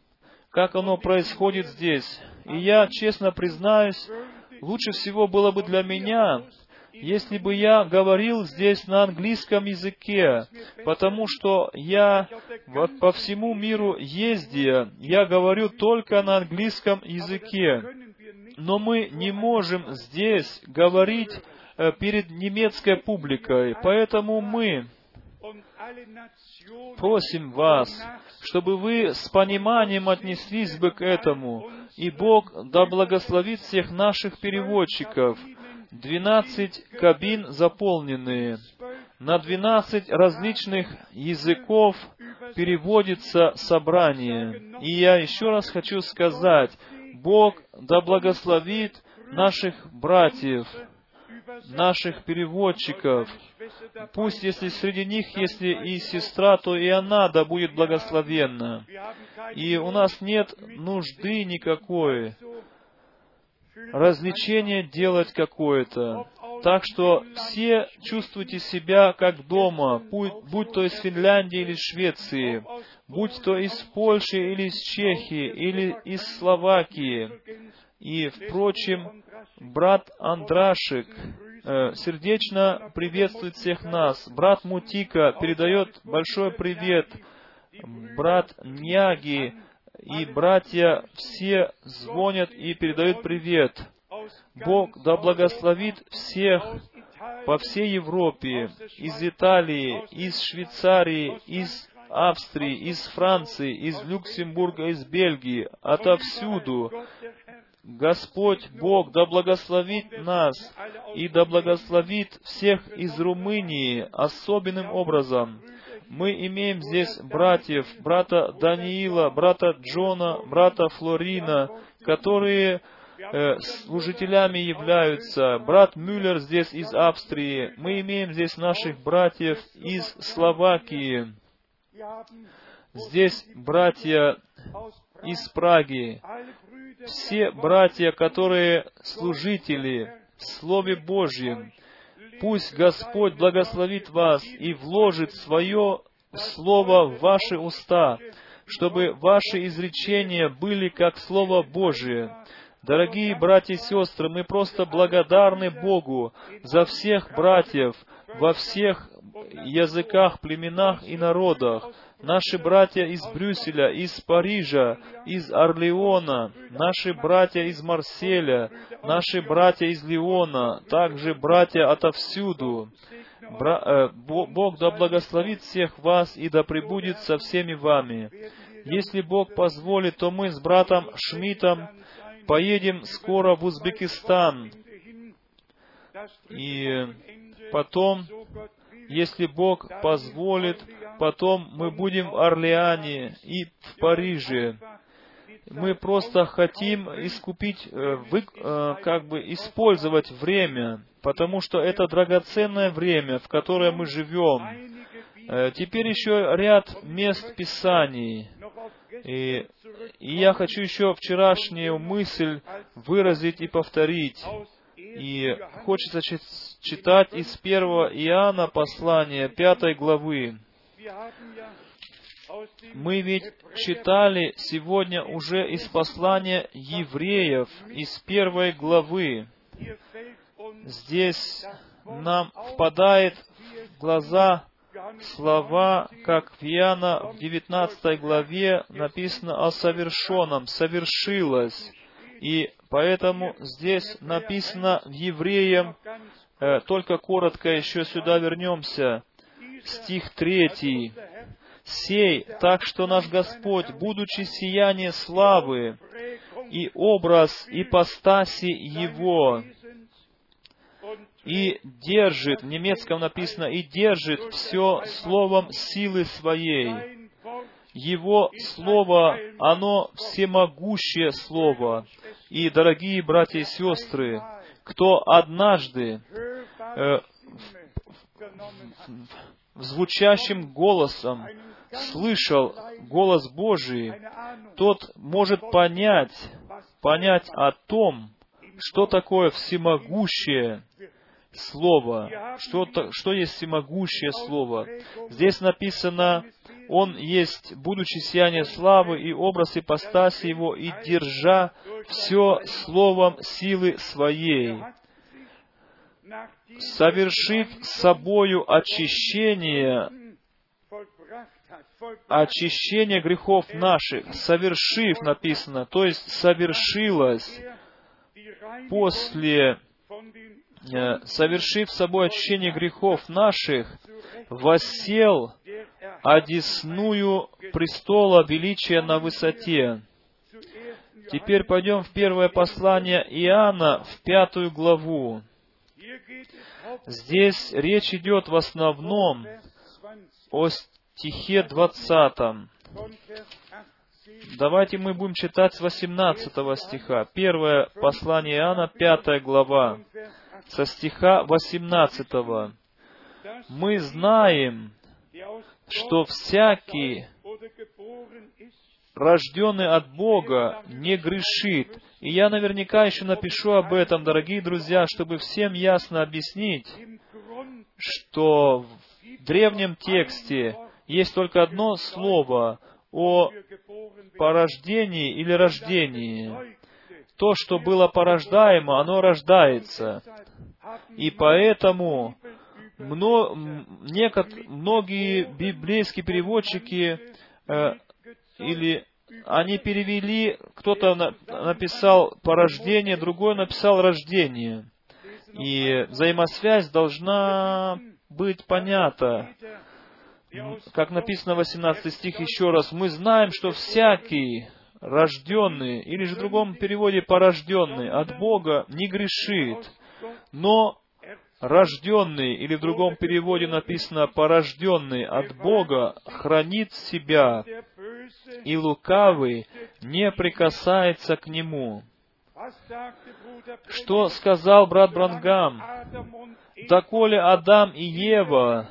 как оно происходит здесь. И я, честно признаюсь, лучше всего было бы для меня, если бы я говорил здесь на английском языке, потому что я по всему миру ездия, я говорю только на английском языке. Но мы не можем здесь говорить э, перед немецкой публикой, поэтому мы просим вас, чтобы вы с пониманием отнеслись бы к этому, и Бог да благословит всех наших переводчиков, Двенадцать кабин заполненные. На двенадцать различных языков переводится собрание. И я еще раз хочу сказать, Бог да благословит наших братьев, наших переводчиков. Пусть, если среди них, если и сестра, то и она да будет благословенна. И у нас нет нужды никакой развлечение делать какое-то. Так что все чувствуйте себя как дома, будь, будь то из Финляндии или Швеции, будь то из Польши или из Чехии, или из Словакии. И, впрочем, брат Андрашик э, сердечно приветствует всех нас. Брат Мутика передает большой привет. Брат Няги и братья все звонят и передают привет. Бог да благословит всех по всей Европе, из Италии, из Швейцарии, из Австрии, из Франции, из Люксембурга, из Бельгии, отовсюду. Господь Бог да благословит нас и да благословит всех из Румынии особенным образом. Мы имеем здесь братьев, брата Даниила, брата Джона, брата Флорина, которые э, служителями являются. Брат Мюллер здесь из Австрии. Мы имеем здесь наших братьев из Словакии. Здесь братья из Праги. Все братья, которые служители в Слове Божьем. Пусть Господь благословит вас и вложит свое Слово в ваши уста, чтобы ваши изречения были как Слово Божие. Дорогие братья и сестры, мы просто благодарны Богу за всех братьев во всех языках, племенах и народах, наши братья из Брюсселя, из Парижа, из Орлеона, наши братья из Марселя, наши братья из Леона, также братья отовсюду. Бра, э, Бог да благословит всех вас и да пребудет со всеми вами. Если Бог позволит, то мы с братом Шмидтом поедем скоро в Узбекистан. И потом, если Бог позволит, потом мы будем в Орлеане и в Париже. Мы просто хотим искупить, э, вы, э, как бы использовать время, потому что это драгоценное время, в которое мы живем. Э, теперь еще ряд мест Писаний. И, и я хочу еще вчерашнюю мысль выразить и повторить. И хочется читать из первого Иоанна послания, пятой главы. Мы ведь читали сегодня уже из послания евреев, из первой главы. Здесь нам впадает в глаза слова, как в Иоанна в 19 главе написано о совершенном, совершилось. И поэтому здесь написано в Евреям, э, только коротко еще сюда вернемся, стих 3. «Сей, так что наш Господь, будучи сияние славы и образ ипостаси Его, и держит, в немецком написано, и держит все словом силы своей. Его Слово, оно всемогущее Слово. И, дорогие братья и сестры, кто однажды э, звучащим голосом слышал голос Божий, тот может понять, понять о том, что такое всемогущее Слово. Что, то, что есть всемогущее Слово? Здесь написано, Он есть, будучи сияние славы и образ ипостаси Его, и держа все Словом силы Своей, совершив собою очищение, очищение грехов наших, совершив, написано, то есть совершилось после Э, совершив собой очищение грехов наших, восел одесную престола величия на высоте. Теперь пойдем в первое послание Иоанна, в пятую главу. Здесь речь идет в основном о стихе двадцатом. Давайте мы будем читать с 18 стиха. Первое послание Иоанна, пятая глава со стиха 18. Мы знаем, что всякий рожденный от Бога не грешит. И я наверняка еще напишу об этом, дорогие друзья, чтобы всем ясно объяснить, что в древнем тексте есть только одно слово о порождении или рождении. То, что было порождаемо, оно рождается. И поэтому мно, некот, многие библейские переводчики э, или они перевели, кто-то на, написал порождение, другой написал рождение. И взаимосвязь должна быть понята. Как написано в 18 стих еще раз, мы знаем, что всякий рожденный, или же в другом переводе порожденный от Бога не грешит, но рожденный, или в другом переводе написано порожденный от Бога, хранит себя, и лукавый не прикасается к нему. Что сказал брат Брангам? Доколе Адам и Ева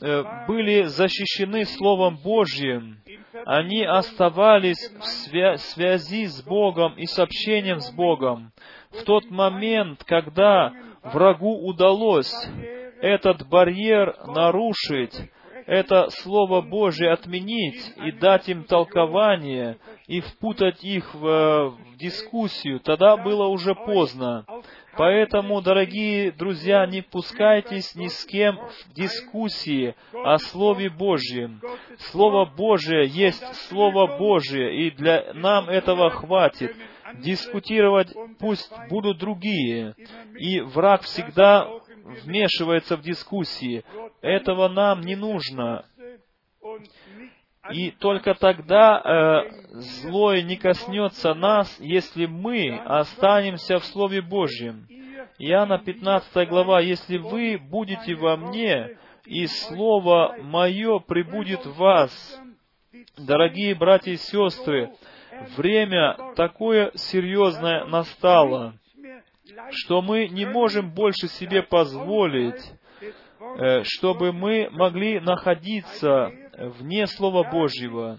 э, были защищены Словом Божьим, они оставались в свя- связи с Богом и с общением с Богом в тот момент, когда врагу удалось этот барьер нарушить, это Слово Божие отменить и дать им толкование и впутать их в, в дискуссию, тогда было уже поздно. Поэтому, дорогие друзья, не впускайтесь ни с кем в дискуссии о Слове Божьем. Слово Божие есть Слово Божие, и для нам этого хватит дискутировать пусть будут другие. И враг всегда вмешивается в дискуссии. Этого нам не нужно. И только тогда э, злое не коснется нас, если мы останемся в Слове Божьем. Иоанна 15 глава, «Если вы будете во мне, и Слово Мое прибудет в вас». Дорогие братья и сестры, время такое серьезное настало, что мы не можем больше себе позволить, э, чтобы мы могли находиться вне Слова Божьего.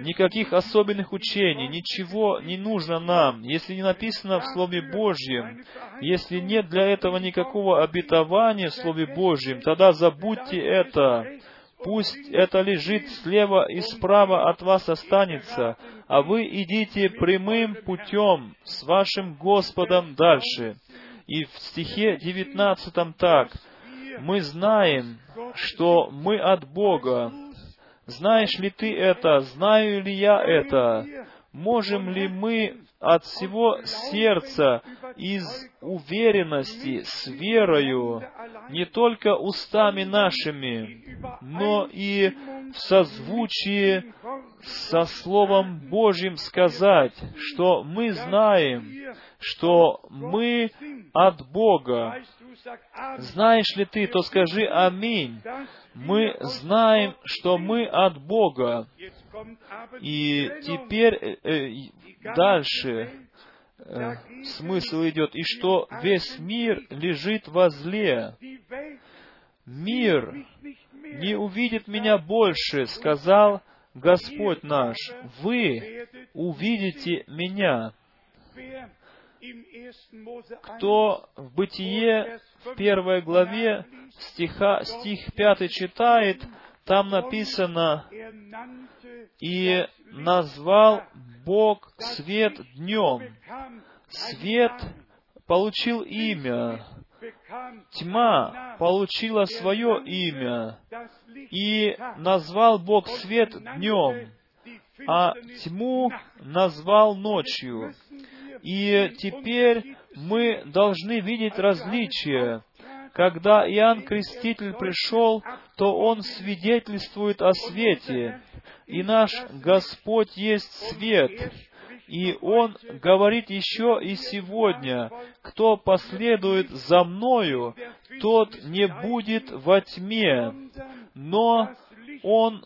Никаких особенных учений, ничего не нужно нам, если не написано в Слове Божьем, если нет для этого никакого обетования в Слове Божьем, тогда забудьте это. Пусть это лежит слева и справа от вас останется, а вы идите прямым путем с вашим Господом дальше. И в стихе 19 так. Мы знаем, что мы от Бога. Знаешь ли ты это? Знаю ли я это? Можем ли мы от всего сердца, из уверенности, с верою, не только устами нашими, но и в созвучии со Словом Божьим сказать, что мы знаем, что мы от Бога. Знаешь ли ты, то скажи «Аминь». Мы знаем, что мы от Бога. И теперь э, э дальше э, смысл идет, и что весь мир лежит во зле. Мир не увидит меня больше, сказал Господь наш. Вы увидите меня. Кто в Бытие в первой главе стиха, стих пятый читает, там написано, «И назвал Бог свет днем». Свет получил имя, тьма получила свое имя, и назвал Бог свет днем, а тьму назвал ночью. И теперь мы должны видеть различия. Когда Иоанн Креститель пришел, то он свидетельствует о свете, и наш Господь есть свет. И Он говорит еще и сегодня, кто последует за Мною, тот не будет во тьме, но он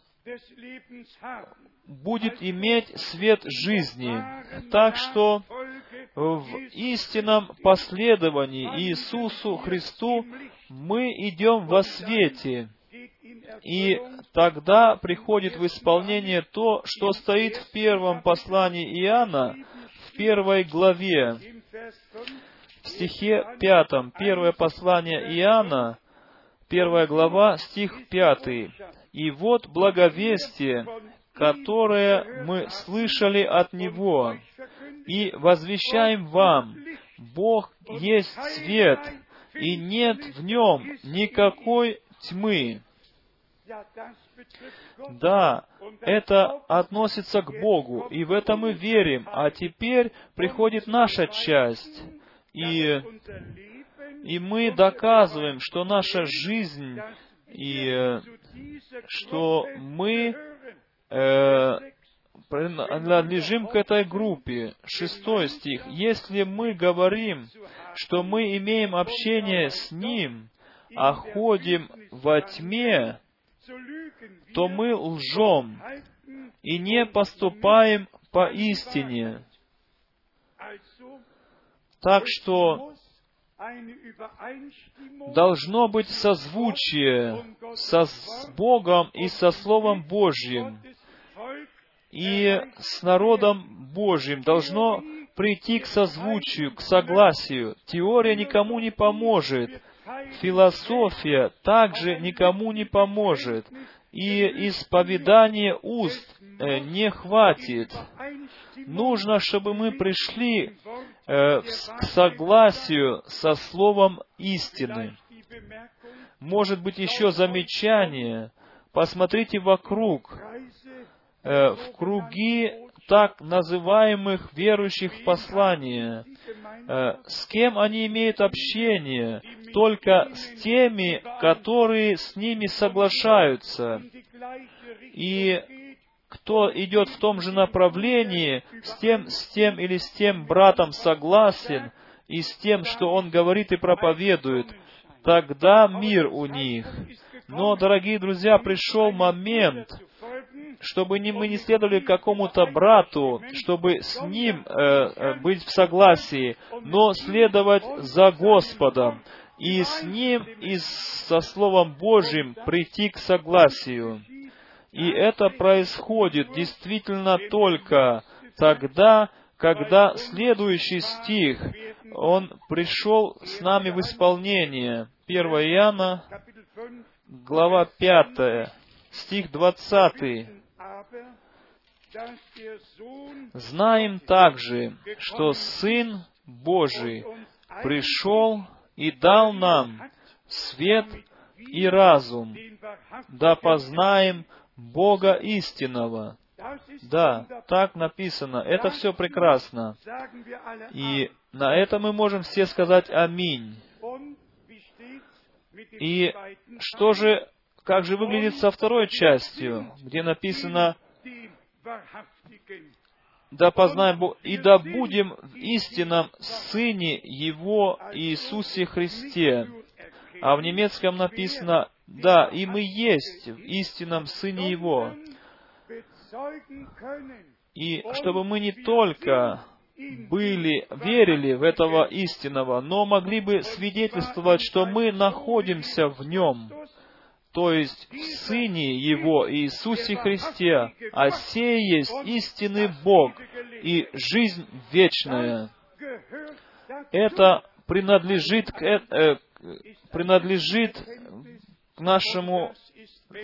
будет иметь свет жизни. Так что в истинном последовании Иисусу Христу мы идем во свете. И тогда приходит в исполнение то, что стоит в первом послании Иоанна, в первой главе, в стихе пятом, первое послание Иоанна, первая глава, стих пятый. «И вот благовестие, которое мы слышали от Него, и возвещаем вам, Бог есть свет, и нет в нем никакой тьмы. Да, это относится к Богу, и в это мы верим. А теперь приходит наша часть, и, и мы доказываем, что наша жизнь, и что мы э, принадлежим к этой группе. Шестой стих. Если мы говорим, что мы имеем общение с Ним, а ходим во тьме, то мы лжем и не поступаем по истине. Так что должно быть созвучие со с Богом и со Словом Божьим. И с народом Божьим должно прийти к созвучию, к согласию. Теория никому не поможет. Философия также никому не поможет. И исповедание уст э, не хватит. Нужно, чтобы мы пришли э, к согласию со словом истины. Может быть, еще замечание. Посмотрите вокруг. Э, в круги так называемых верующих в послание. Э, с кем они имеют общение? Только с теми, которые с ними соглашаются. И кто идет в том же направлении, с тем, с тем или с тем братом согласен, и с тем, что он говорит и проповедует, тогда мир у них. Но, дорогие друзья, пришел момент, чтобы не, мы не следовали какому-то брату, чтобы с ним э, э, быть в согласии, но следовать за Господом, и с ним и со Словом Божьим прийти к согласию. И это происходит действительно только тогда, когда следующий стих, он пришел с нами в исполнение. 1 Иоанна, глава 5, стих 20. «Знаем также, что Сын Божий пришел и дал нам свет и разум, да познаем Бога истинного. Да, так написано. Это все прекрасно. И на это мы можем все сказать «Аминь». И что же, как же выглядит со второй частью, где написано да познаем Бога, и да будем в истинном Сыне Его Иисусе Христе. А в немецком написано, да, и мы есть в истинном Сыне Его. И чтобы мы не только были, верили в этого истинного, но могли бы свидетельствовать, что мы находимся в Нем, то есть в Сыне Его Иисусе Христе, а сей есть истинный Бог и жизнь вечная. Это принадлежит к, э, э принадлежит к нашему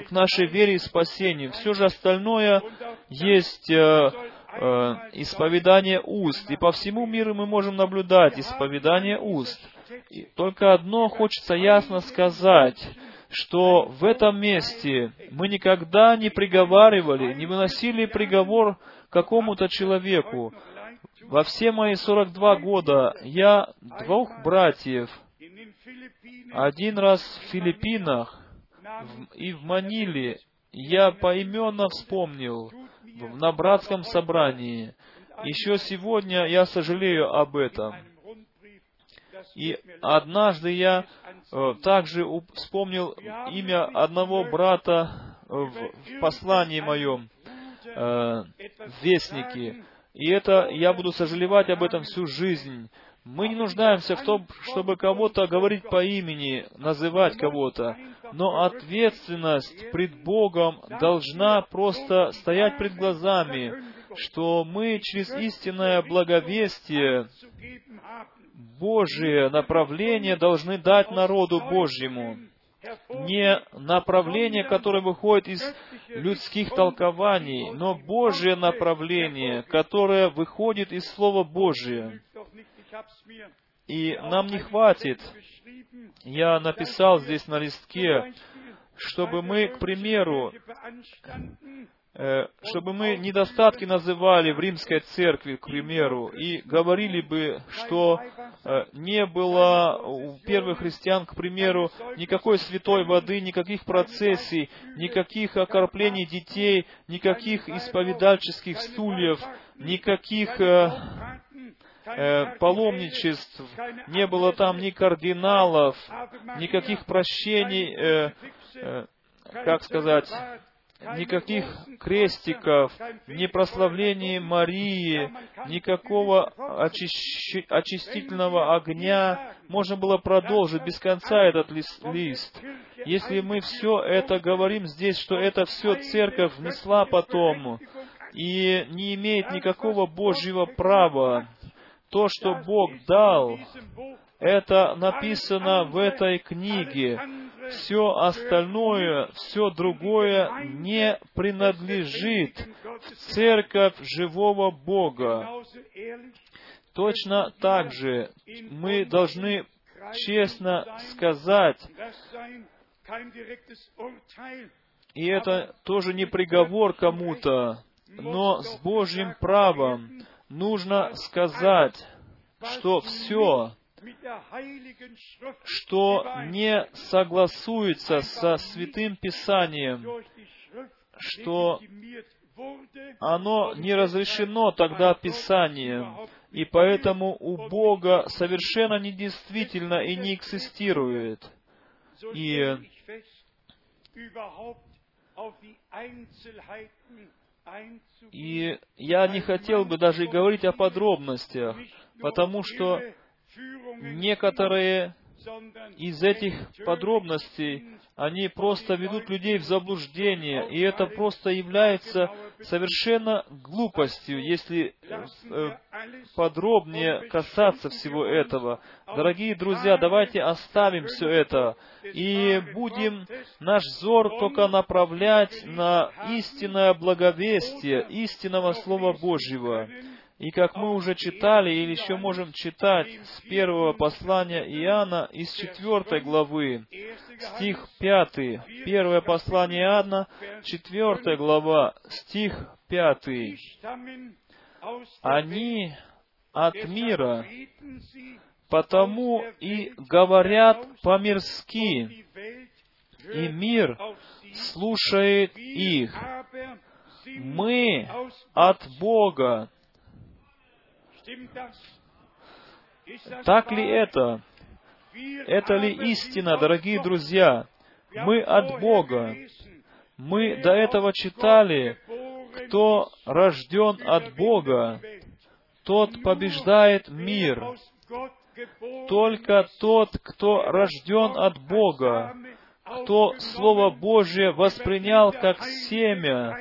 к нашей вере и спасению. Все же остальное есть э, э, исповедание уст. И по всему миру мы можем наблюдать исповедание уст. И только одно хочется ясно сказать, что в этом месте мы никогда не приговаривали, не выносили приговор какому-то человеку. Во все мои 42 года я двух братьев один раз в Филиппинах и в Маниле я поименно вспомнил на братском собрании. Еще сегодня я сожалею об этом. И однажды я э, также вспомнил имя одного брата в послании моем, э, в Вестнике. И это, я буду сожалевать об этом всю жизнь. Мы не нуждаемся в том, чтобы кого-то говорить по имени, называть кого-то, но ответственность пред Богом должна просто стоять пред глазами, что мы через истинное благовестие Божие направление должны дать народу Божьему. Не направление, которое выходит из людских толкований, но Божье направление, которое выходит из Слова Божия. И нам не хватит, я написал здесь на листке, чтобы мы, к примеру, чтобы мы недостатки называли в римской церкви, к примеру, и говорили бы, что э, не было у первых христиан, к примеру, никакой святой воды, никаких процессий, никаких окроплений детей, никаких исповедальческих стульев, никаких э, э, паломничеств, не было там ни кардиналов, никаких прощений, э, э, как сказать, никаких крестиков, ни прославлений Марии, никакого очищ... очистительного огня. Можно было продолжить без конца этот лист. Если мы все это говорим здесь, что это все церковь внесла потом, и не имеет никакого Божьего права, то, что Бог дал, это написано в этой книге. Все остальное, все другое не принадлежит в церковь живого Бога. Точно так же мы должны честно сказать, и это тоже не приговор кому-то, но с Божьим правом нужно сказать, что все, что не согласуется со Святым Писанием, что оно не разрешено тогда Писанием, и поэтому у Бога совершенно недействительно и не экзистирует. И И я не хотел бы даже говорить о подробностях, потому что некоторые из этих подробностей, они просто ведут людей в заблуждение, и это просто является совершенно глупостью, если э, подробнее касаться всего этого. Дорогие друзья, давайте оставим все это и будем наш взор только направлять на истинное благовестие, истинного Слова Божьего. И как мы уже читали, или еще можем читать с первого послания Иоанна из четвертой главы, стих пятый. Первое послание Иоанна, четвертая глава, стих пятый. Они от мира, потому и говорят по-мирски, и мир слушает их. Мы от Бога, так ли это? Это ли истина, дорогие друзья? Мы от Бога. Мы до этого читали, кто рожден от Бога, тот побеждает мир. Только тот, кто рожден от Бога, кто Слово Божье воспринял как семя,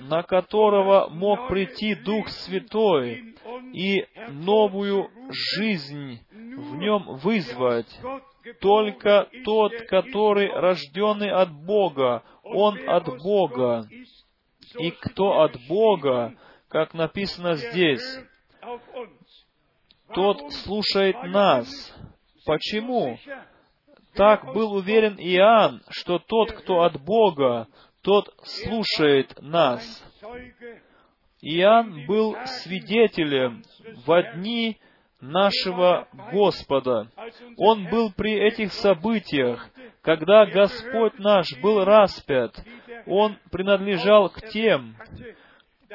на которого мог прийти Дух Святой и новую жизнь в нем вызвать. Только тот, который рожденный от Бога, он от Бога. И кто от Бога, как написано здесь, тот слушает нас. Почему? Так был уверен Иоанн, что тот, кто от Бога, тот слушает нас. Иоанн был свидетелем в дни нашего Господа. Он был при этих событиях, когда Господь наш был распят. Он принадлежал к тем,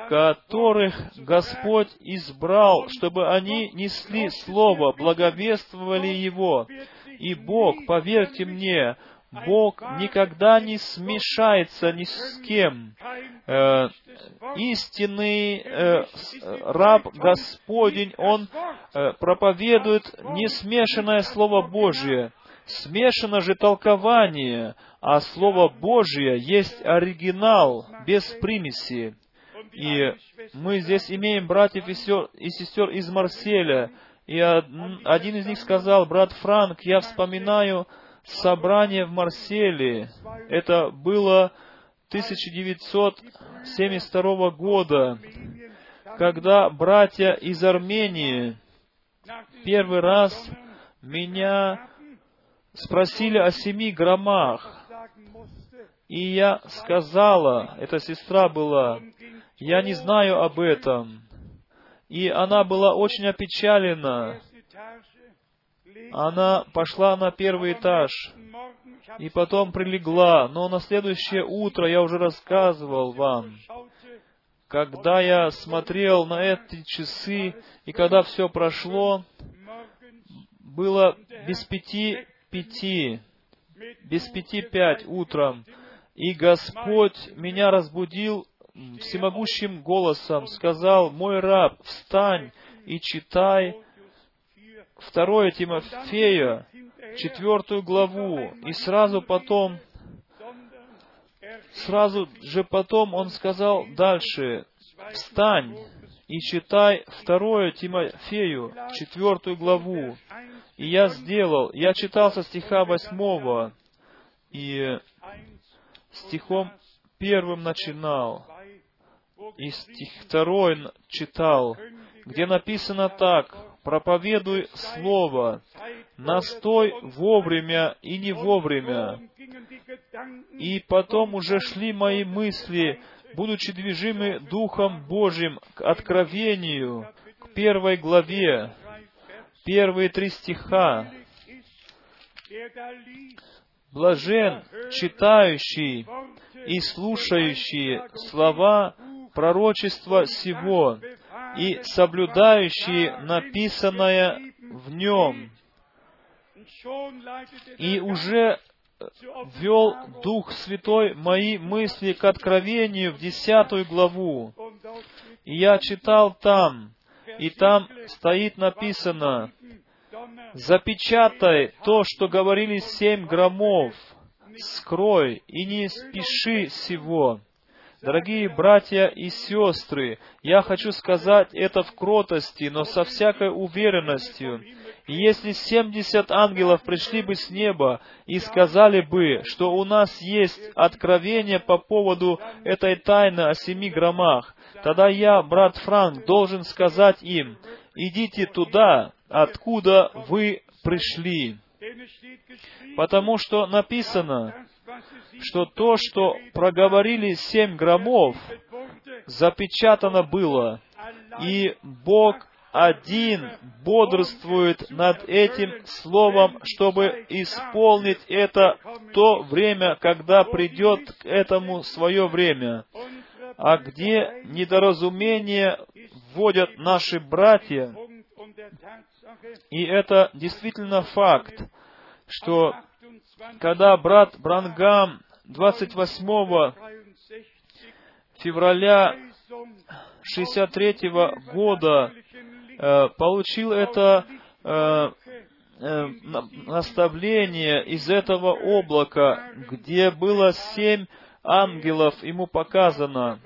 которых Господь избрал, чтобы они несли Слово, благовествовали Его. И Бог, поверьте мне, Бог никогда не смешается ни с кем. Э, истинный э, раб Господень, он э, проповедует несмешанное Слово Божие. Смешано же толкование, а Слово Божие есть оригинал, без примеси. И мы здесь имеем братьев и сестер из Марселя. И один из них сказал, брат Франк, я вспоминаю собрание в Марселе. Это было 1972 года, когда братья из Армении первый раз меня спросили о семи громах. И я сказала, эта сестра была, я не знаю об этом. И она была очень опечалена. Она пошла на первый этаж и потом прилегла. Но на следующее утро я уже рассказывал вам, когда я смотрел на эти часы, и когда все прошло, было без пяти пяти, без пяти пять утром, и Господь меня разбудил всемогущим голосом, сказал, «Мой раб, встань и читай второе Тимофея, четвертую главу, и сразу потом, сразу же потом он сказал дальше, «Встань и читай второе Тимофею, четвертую главу». И я сделал, я читал со стиха восьмого, и стихом первым начинал, и стих второй читал, где написано так, проповедуй Слово, настой вовремя и не вовремя. И потом уже шли мои мысли, будучи движимы Духом Божьим к откровению, к первой главе, первые три стиха. Блажен читающий и слушающий слова пророчества сего, и соблюдающие написанное в нем. И уже вел Дух Святой мои мысли к откровению в десятую главу. И я читал там, и там стоит написано, «Запечатай то, что говорили семь громов, скрой и не спеши всего». Дорогие братья и сестры, я хочу сказать это в кротости, но со всякой уверенностью. И если семьдесят ангелов пришли бы с неба и сказали бы, что у нас есть откровение по поводу этой тайны о семи громах, тогда я, брат Франк, должен сказать им, идите туда, откуда вы пришли. Потому что написано, что то, что проговорили семь громов, запечатано было, и Бог один бодрствует над этим словом, чтобы исполнить это то время, когда придет к этому свое время. А где недоразумение вводят наши братья, и это действительно факт, что когда брат Брангам 28 февраля 63 года э, получил это э, э, наставление из этого облака, где было семь ангелов ему показано.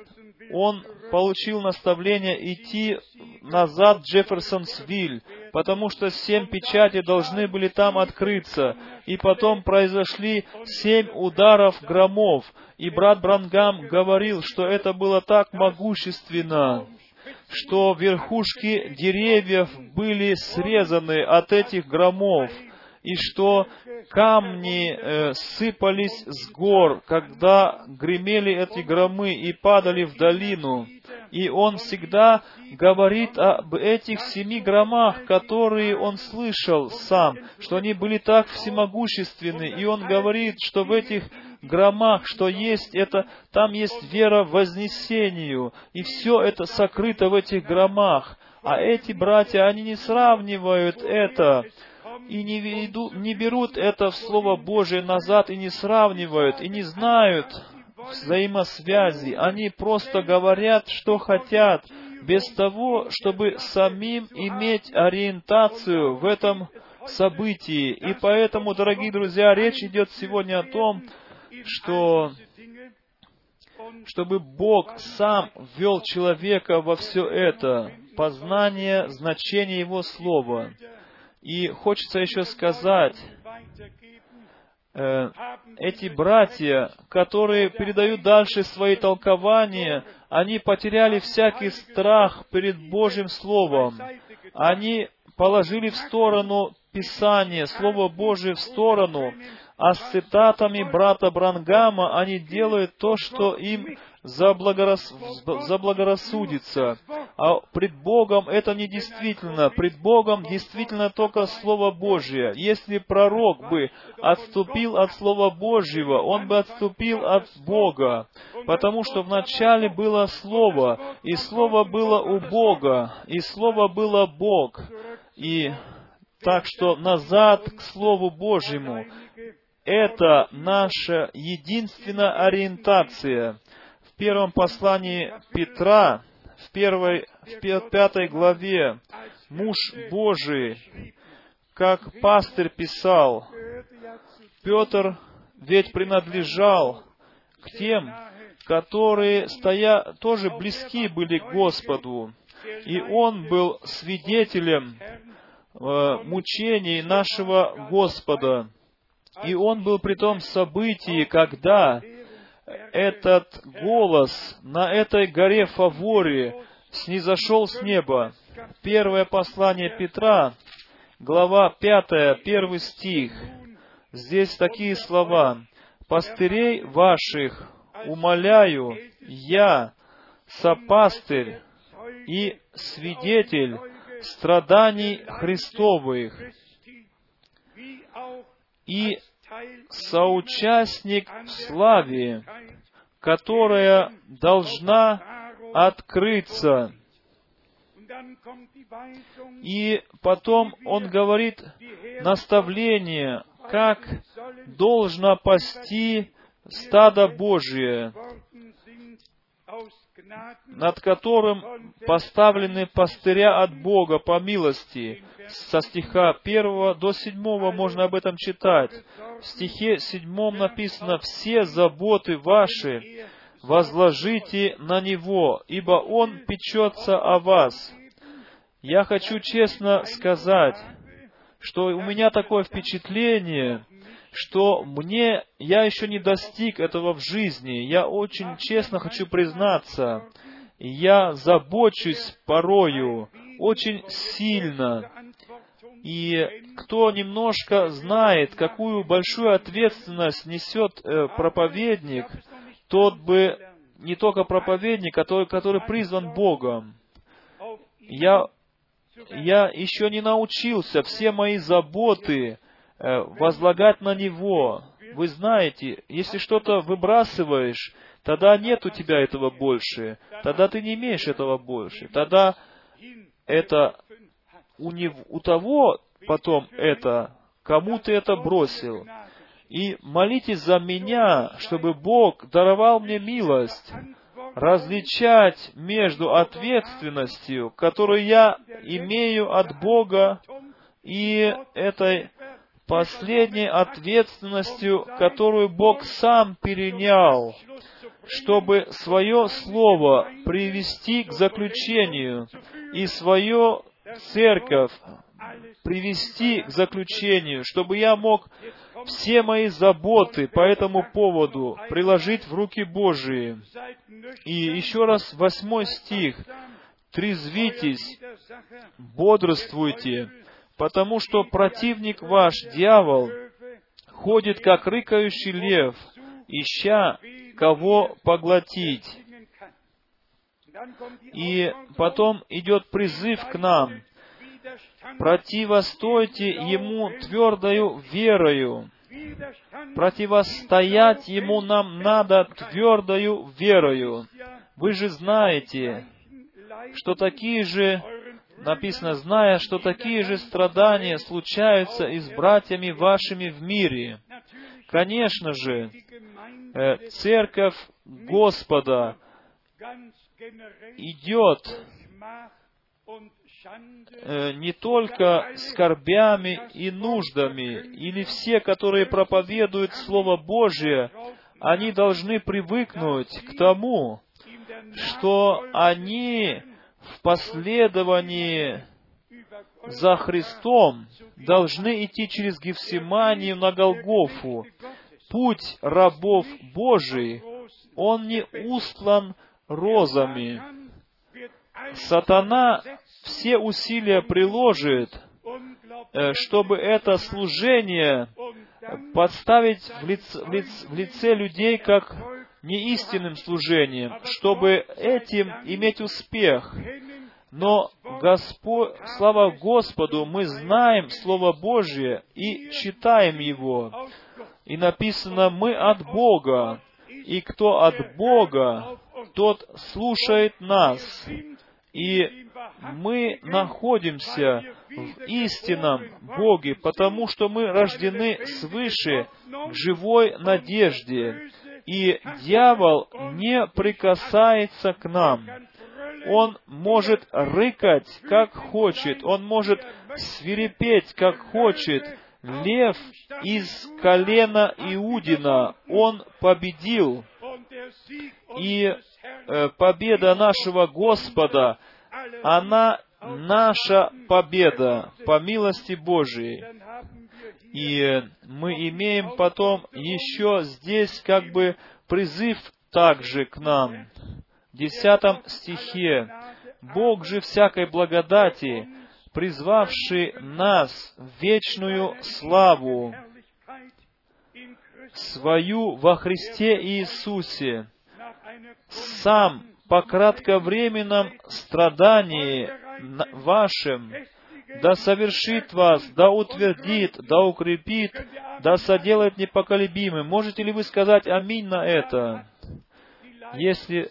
Он получил наставление идти назад в Джефферсонсвиль, потому что семь печати должны были там открыться. И потом произошли семь ударов громов. И брат Брангам говорил, что это было так могущественно, что верхушки деревьев были срезаны от этих громов и что камни э, сыпались с гор, когда гремели эти громы и падали в долину. И он всегда говорит об этих семи громах, которые он слышал сам, что они были так всемогущественны. И он говорит, что в этих громах, что есть это, там есть вера в вознесению, и все это сокрыто в этих громах. А эти братья, они не сравнивают это и не, веду, не берут это в Слово Божие назад и не сравнивают, и не знают взаимосвязи. Они просто говорят, что хотят, без того, чтобы самим иметь ориентацию в этом событии. И поэтому, дорогие друзья, речь идет сегодня о том, что чтобы Бог сам ввел человека во все это, познание значения Его Слова. И хочется еще сказать, э, эти братья, которые передают дальше свои толкования, они потеряли всякий страх перед Божьим Словом. Они положили в сторону Писание, Слово Божие в сторону, а с цитатами брата Брангама они делают то, что им заблагорас... заблагорассудится. А пред Богом это не действительно. Пред Богом действительно только Слово Божье. Если пророк бы отступил от Слова Божьего, он бы отступил от Бога. Потому что вначале было Слово, и Слово было у Бога, и Слово было Бог. И так что назад к Слову Божьему. Это наша единственная ориентация первом послании Петра, в, первой, в пятой главе, муж Божий, как пастырь писал, Петр ведь принадлежал к тем, которые стоя, тоже близки были к Господу, и он был свидетелем э, мучений нашего Господа. И он был при том событии, когда этот голос на этой горе Фаворе снизошел с неба. Первое послание Петра, глава пятая, первый стих. Здесь такие слова. «Пастырей ваших умоляю, я, сопастырь и свидетель страданий Христовых, и соучастник в славе, которая должна открыться. И потом он говорит наставление, как должно пасти стадо Божие, над которым поставлены пастыря от Бога по милости. Со стиха 1 до 7 можно об этом читать. В стихе 7 написано «Все заботы ваши возложите на Него, ибо Он печется о вас». Я хочу честно сказать, что у меня такое впечатление, что мне, я еще не достиг этого в жизни. Я очень честно хочу признаться, я забочусь порою очень сильно. И кто немножко знает, какую большую ответственность несет э, проповедник, тот бы не только проповедник, который, который призван Богом. Я, я еще не научился все мои заботы э, возлагать на Него. Вы знаете, если что-то выбрасываешь, тогда нет у тебя этого больше, тогда ты не имеешь этого больше, тогда это у, него, у того потом это, кому ты это бросил. И молитесь за меня, чтобы Бог даровал мне милость различать между ответственностью, которую я имею от Бога, и этой последней ответственностью, которую Бог сам перенял, чтобы свое слово привести к заключению и свою церковь привести к заключению, чтобы я мог все мои заботы по этому поводу приложить в руки Божии. И еще раз восьмой стих. «Трезвитесь, бодрствуйте, потому что противник ваш, дьявол, ходит, как рыкающий лев, ища кого поглотить». И потом идет призыв к нам противостойте ему твердою верою. Противостоять ему нам надо твердою верою. Вы же знаете, что такие же, написано, зная, что такие же страдания случаются и с братьями вашими в мире. Конечно же, э, церковь Господа идет Э, не только скорбями и нуждами, или все, которые проповедуют Слово Божие, они должны привыкнуть к тому, что они в последовании за Христом должны идти через Гефсиманию на Голгофу. Путь рабов Божий, он не устлан розами. Сатана все усилия приложит, э, чтобы это служение подставить в лице, в лице, в лице людей как неистинным служением, чтобы этим иметь успех. Но Господь, слава Господу, мы знаем Слово Божье и читаем его. И написано, мы от Бога, и кто от Бога, тот слушает нас. И мы находимся в истинном Боге, потому что мы рождены свыше к живой надежде. И дьявол не прикасается к нам. Он может рыкать, как хочет. Он может свирепеть, как хочет. Лев из колена Иудина, он победил. И победа нашего Господа она наша победа по милости Божией. И мы имеем потом еще здесь как бы призыв также к нам. В десятом стихе. Бог же всякой благодати, призвавший нас в вечную славу, свою во Христе Иисусе, сам по кратковременном страдании вашим, да совершит вас, да утвердит, да укрепит, да соделает непоколебимым. Можете ли вы сказать аминь на это? Если,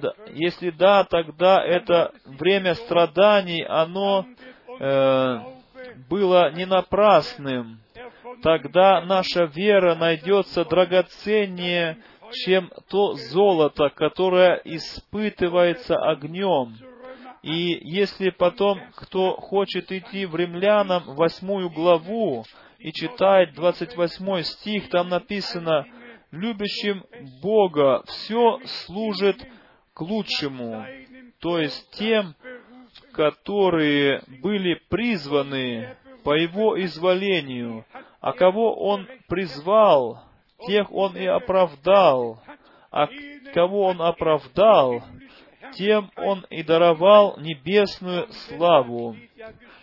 да, если да, тогда это время страданий, оно э, было не напрасным, тогда наша вера найдется драгоценнее, чем то золото, которое испытывается огнем. И если потом кто хочет идти в Римлянам восьмую главу и читать 28 стих, там написано, «Любящим Бога все служит к лучшему», то есть тем, которые были призваны по Его изволению, а кого Он призвал, тех Он и оправдал, а кого Он оправдал, тем Он и даровал небесную славу.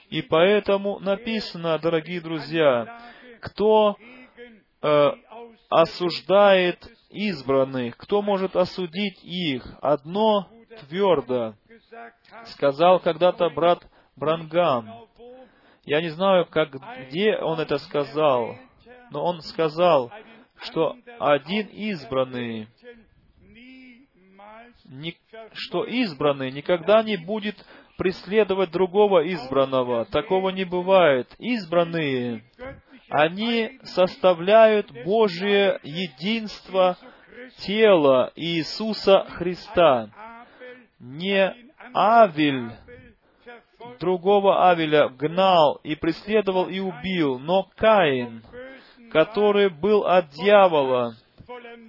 И поэтому написано, дорогие друзья, кто э, осуждает избранных, кто может осудить их? Одно твердо. Сказал когда-то брат Брангам. Я не знаю, как, где он это сказал, но он сказал, что один избранный, ни, что избранный никогда не будет преследовать другого избранного. Такого не бывает. Избранные, они составляют Божие единство тела Иисуса Христа. Не Авель другого Авеля гнал и преследовал и убил, но Каин, который был от дьявола,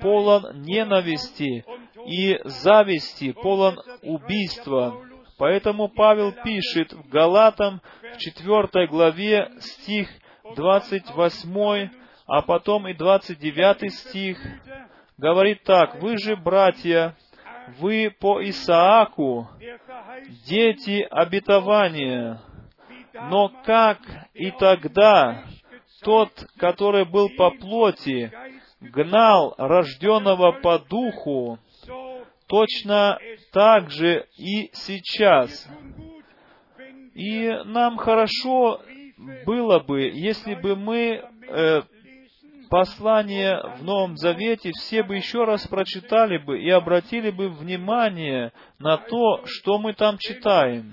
полон ненависти и зависти, полон убийства. Поэтому Павел пишет в Галатам в 4 главе стих 28, а потом и 29 стих, говорит так, «Вы же, братья, вы по Исааку, дети обетования, но как и тогда тот, который был по плоти, гнал рожденного по духу, точно так же и сейчас. И нам хорошо было бы, если бы мы э, послание в Новом Завете все бы еще раз прочитали бы и обратили бы внимание на то, что мы там читаем.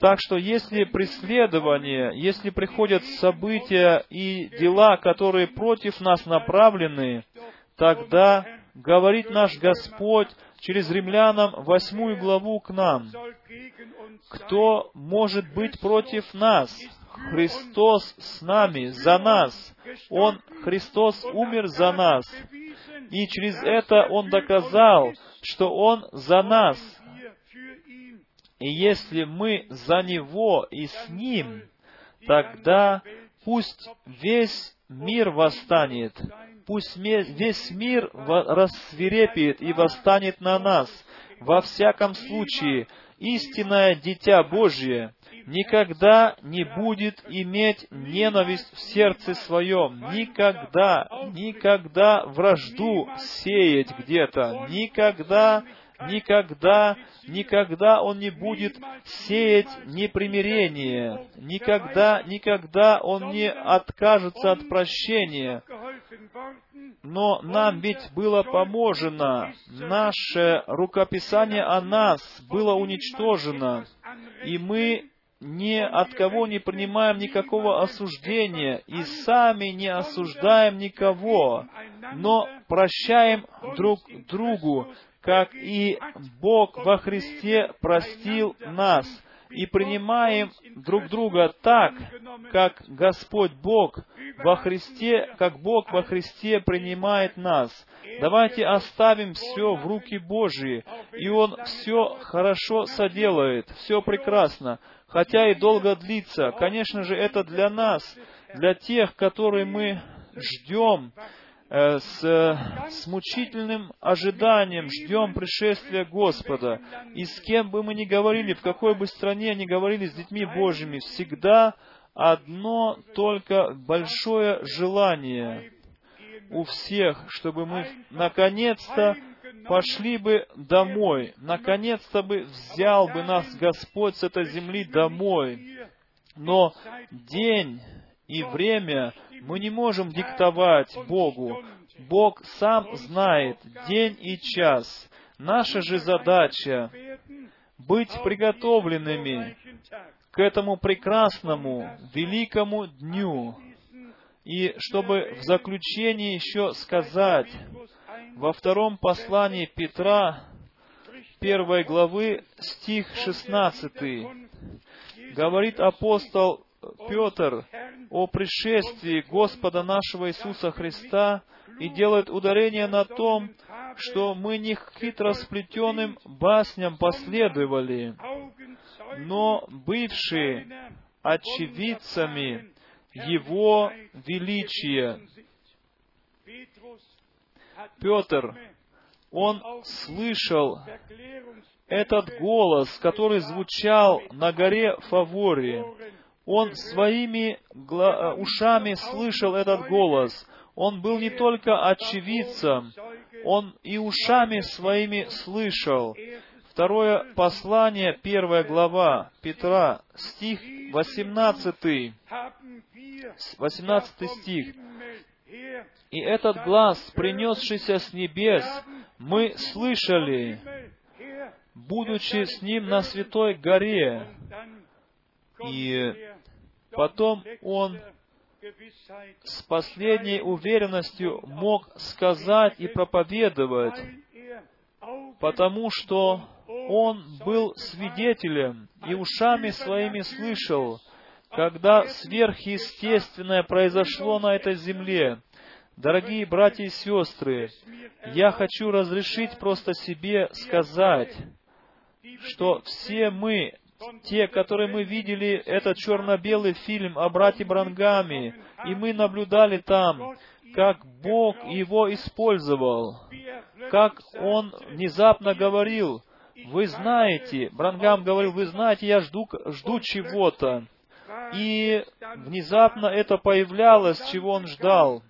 Так что если преследование, если приходят события и дела, которые против нас направлены, тогда говорит наш Господь через римлянам восьмую главу к нам. Кто может быть против нас? Христос с нами, за нас. Он, Христос, умер за нас. И через это Он доказал, что Он за нас. И если мы за Него и с Ним, тогда пусть весь мир восстанет, пусть весь мир рассверепеет и восстанет на нас. Во всяком случае, истинное Дитя Божье никогда не будет иметь ненависть в сердце своем, никогда, никогда вражду сеять где-то, никогда никогда, никогда он не будет сеять непримирение, никогда, никогда он не откажется от прощения. Но нам ведь было поможено, наше рукописание о нас было уничтожено, и мы ни от кого не принимаем никакого осуждения и сами не осуждаем никого, но прощаем друг другу, как и Бог во Христе простил нас, и принимаем друг друга так, как Господь Бог во Христе, как Бог во Христе принимает нас. Давайте оставим все в руки Божьи, и Он все хорошо соделает, все прекрасно, хотя и долго длится. Конечно же, это для нас, для тех, которые мы ждем, Э, с, с мучительным ожиданием ждем пришествия Господа. И с кем бы мы ни говорили, в какой бы стране ни говорили с детьми Божьими, всегда одно только большое желание у всех, чтобы мы наконец-то пошли бы домой, наконец-то бы взял бы нас Господь с этой земли домой. Но день и время мы не можем диктовать Богу. Бог сам знает день и час. Наша же задача быть приготовленными к этому прекрасному, великому дню. И чтобы в заключении еще сказать, во втором послании Петра, первой главы, стих 16, говорит апостол Петр о пришествии Господа нашего Иисуса Христа и делает ударение на том, что мы не хитросплетенным басням последовали, но бывшие очевидцами Его величия. Петр, он слышал этот голос, который звучал на горе Фаворе. Он своими ушами слышал этот голос. Он был не только очевидцем, он и ушами своими слышал. Второе послание, первая глава Петра, стих 18, 18 стих. И этот глаз, принесшийся с небес, мы слышали, будучи с ним на святой горе. И потом он с последней уверенностью мог сказать и проповедовать, потому что он был свидетелем и ушами своими слышал, когда сверхъестественное произошло на этой земле. Дорогие братья и сестры, я хочу разрешить просто себе сказать, что все мы те, которые мы видели этот черно-белый фильм о брате Брангаме, и мы наблюдали там, как Бог его использовал, как он внезапно говорил, вы знаете, Брангам говорил, вы знаете, я жду, жду чего-то. И внезапно это появлялось, чего он ждал.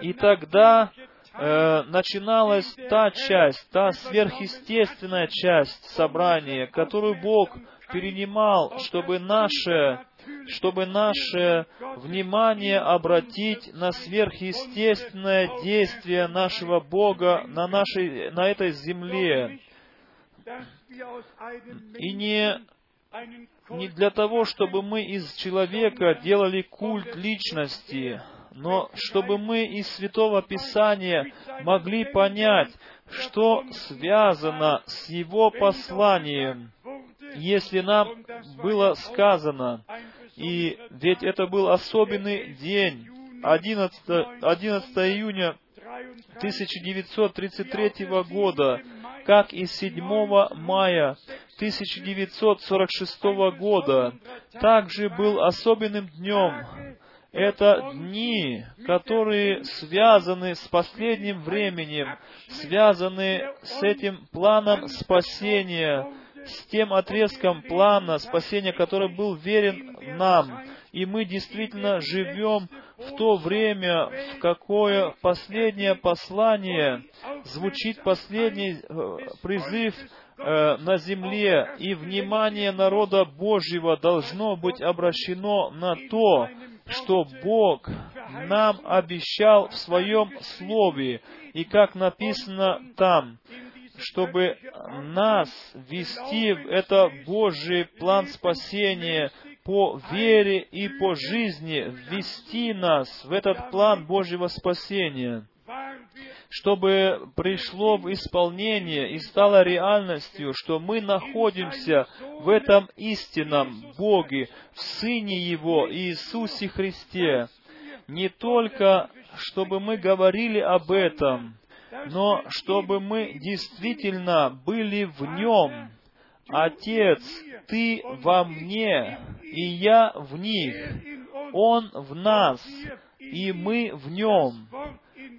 И тогда э, начиналась та часть, та сверхъестественная часть собрания, которую Бог перенимал, чтобы наше, чтобы наше внимание обратить на сверхъестественное действие нашего Бога на, нашей, на этой земле. И не, не для того, чтобы мы из человека делали культ личности, но чтобы мы из Святого Писания могли понять, что связано с Его посланием, если нам было сказано, и ведь это был особенный день, 11, 11 июня 1933 года, как и 7 мая 1946 года, также был особенным днем, это дни, которые связаны с последним временем, связаны с этим планом спасения, с тем отрезком плана спасения, который был верен нам. И мы действительно живем в то время, в какое последнее послание звучит последний э, призыв э, на земле, и внимание народа Божьего должно быть обращено на то, что Бог нам обещал в Своем Слове, и как написано там, чтобы нас вести в это Божий план спасения по вере и по жизни, ввести нас в этот план Божьего спасения чтобы пришло в исполнение и стало реальностью, что мы находимся в этом истинном Боге, в Сыне Его, Иисусе Христе. Не только, чтобы мы говорили об этом, но чтобы мы действительно были в Нем. Отец, Ты во мне, и я в них. Он в нас, и мы в Нем.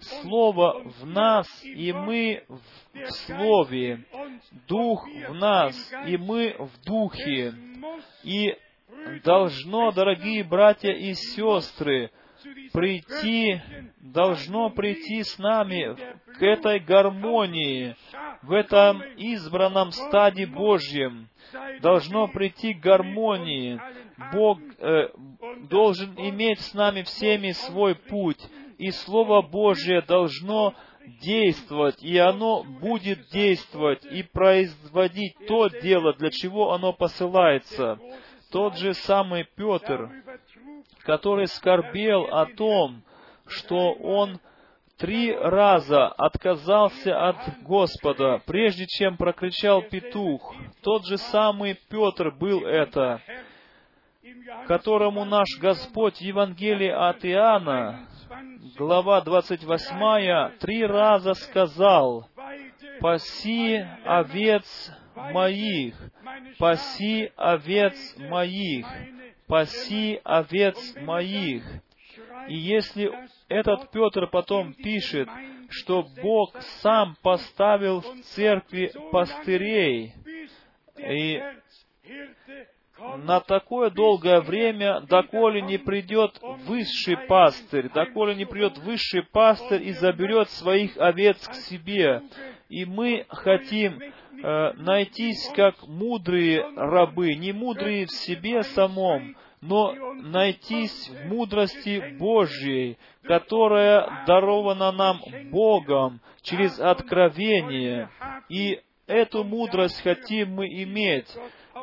Слово в нас, и мы в Слове. Дух в нас, и мы в Духе. И должно, дорогие братья и сестры, прийти, должно прийти с нами к этой гармонии, в этом избранном стаде Божьем. Должно прийти к гармонии. Бог э, должен иметь с нами всеми свой путь и Слово Божье должно действовать, и оно будет действовать и производить то дело, для чего оно посылается. тот же самый Петр, который скорбел о том, что он три раза отказался от Господа, прежде чем прокричал петух. Тот же самый Петр был это, которому наш Господь в Евангелии от Иоанна, глава 28, три раза сказал, «Паси овец моих, паси овец моих, паси овец моих». И если этот Петр потом пишет, что Бог сам поставил в церкви пастырей, и на такое долгое время, доколе не придет высший пастырь, доколе не придет высший пастырь и заберет своих овец к себе. И мы хотим э, найтись как мудрые рабы, не мудрые в себе самом, но найтись в мудрости Божьей, которая дарована нам Богом через откровение. И эту мудрость хотим мы иметь.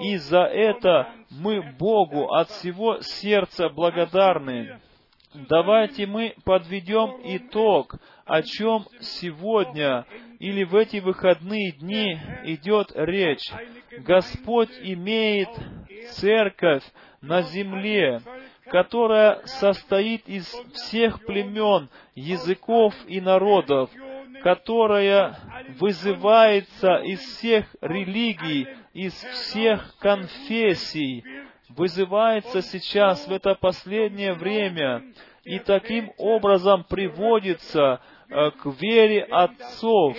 И за это мы Богу от всего сердца благодарны. Давайте мы подведем итог, о чем сегодня или в эти выходные дни идет речь. Господь имеет церковь на земле, которая состоит из всех племен, языков и народов, которая вызывается из всех религий, из всех конфессий, вызывается сейчас в это последнее время и таким образом приводится э, к вере отцов,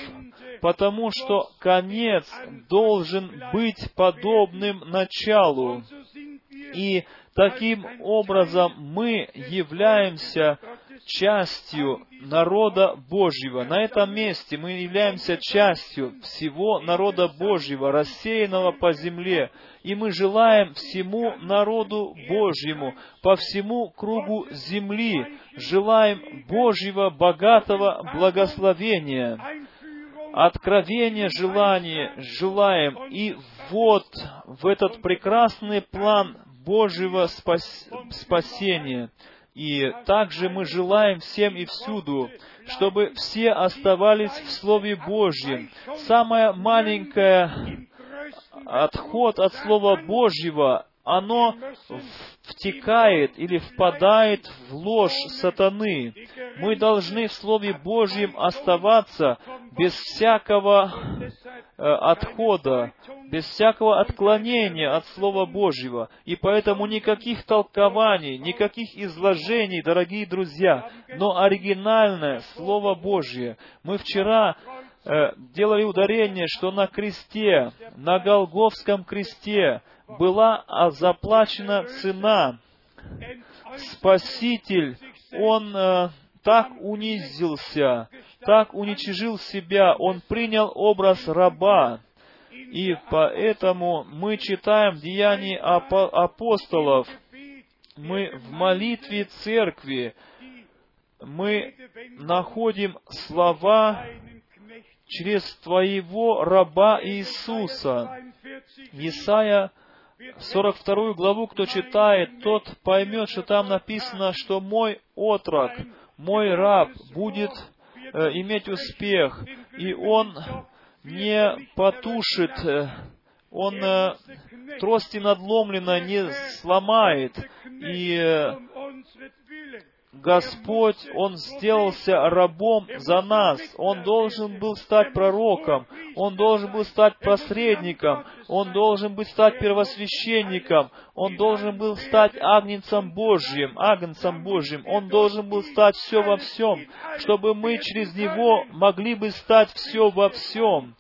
потому что конец должен быть подобным началу. И таким образом мы являемся частью народа Божьего. На этом месте мы являемся частью всего народа Божьего, рассеянного по земле. И мы желаем всему народу Божьему, по всему кругу земли, желаем Божьего богатого благословения, откровения желания желаем. И вот в этот прекрасный план Божьего спас... спасения – и также мы желаем всем и всюду, чтобы все оставались в Слове Божьем. Самое маленькое отход от Слова Божьего, оно втекает или впадает в ложь сатаны. Мы должны в Слове Божьем оставаться без всякого э, отхода, без всякого отклонения от Слова Божьего. И поэтому никаких толкований, никаких изложений, дорогие друзья, но оригинальное Слово Божье. Мы вчера э, делали ударение, что на кресте, на Голговском кресте была заплачена цена. Спаситель, Он э, так унизился, так уничижил себя, Он принял образ раба. И поэтому мы читаем Деяния апостолов, мы в молитве церкви, мы находим слова через Твоего раба Иисуса. Исайя 42 главу, кто читает, тот поймет, что там написано, что мой отрок, мой раб будет э, иметь успех, и он не потушит, э, он э, трости надломленно не сломает, и э, Господь, Он сделался рабом за нас. Он должен был стать пророком. Он должен был стать посредником. Он должен был стать первосвященником. Он должен был стать агнцем Божьим, агнцем Божьим. Он должен был стать все во всем, чтобы мы через Него могли бы стать все во всем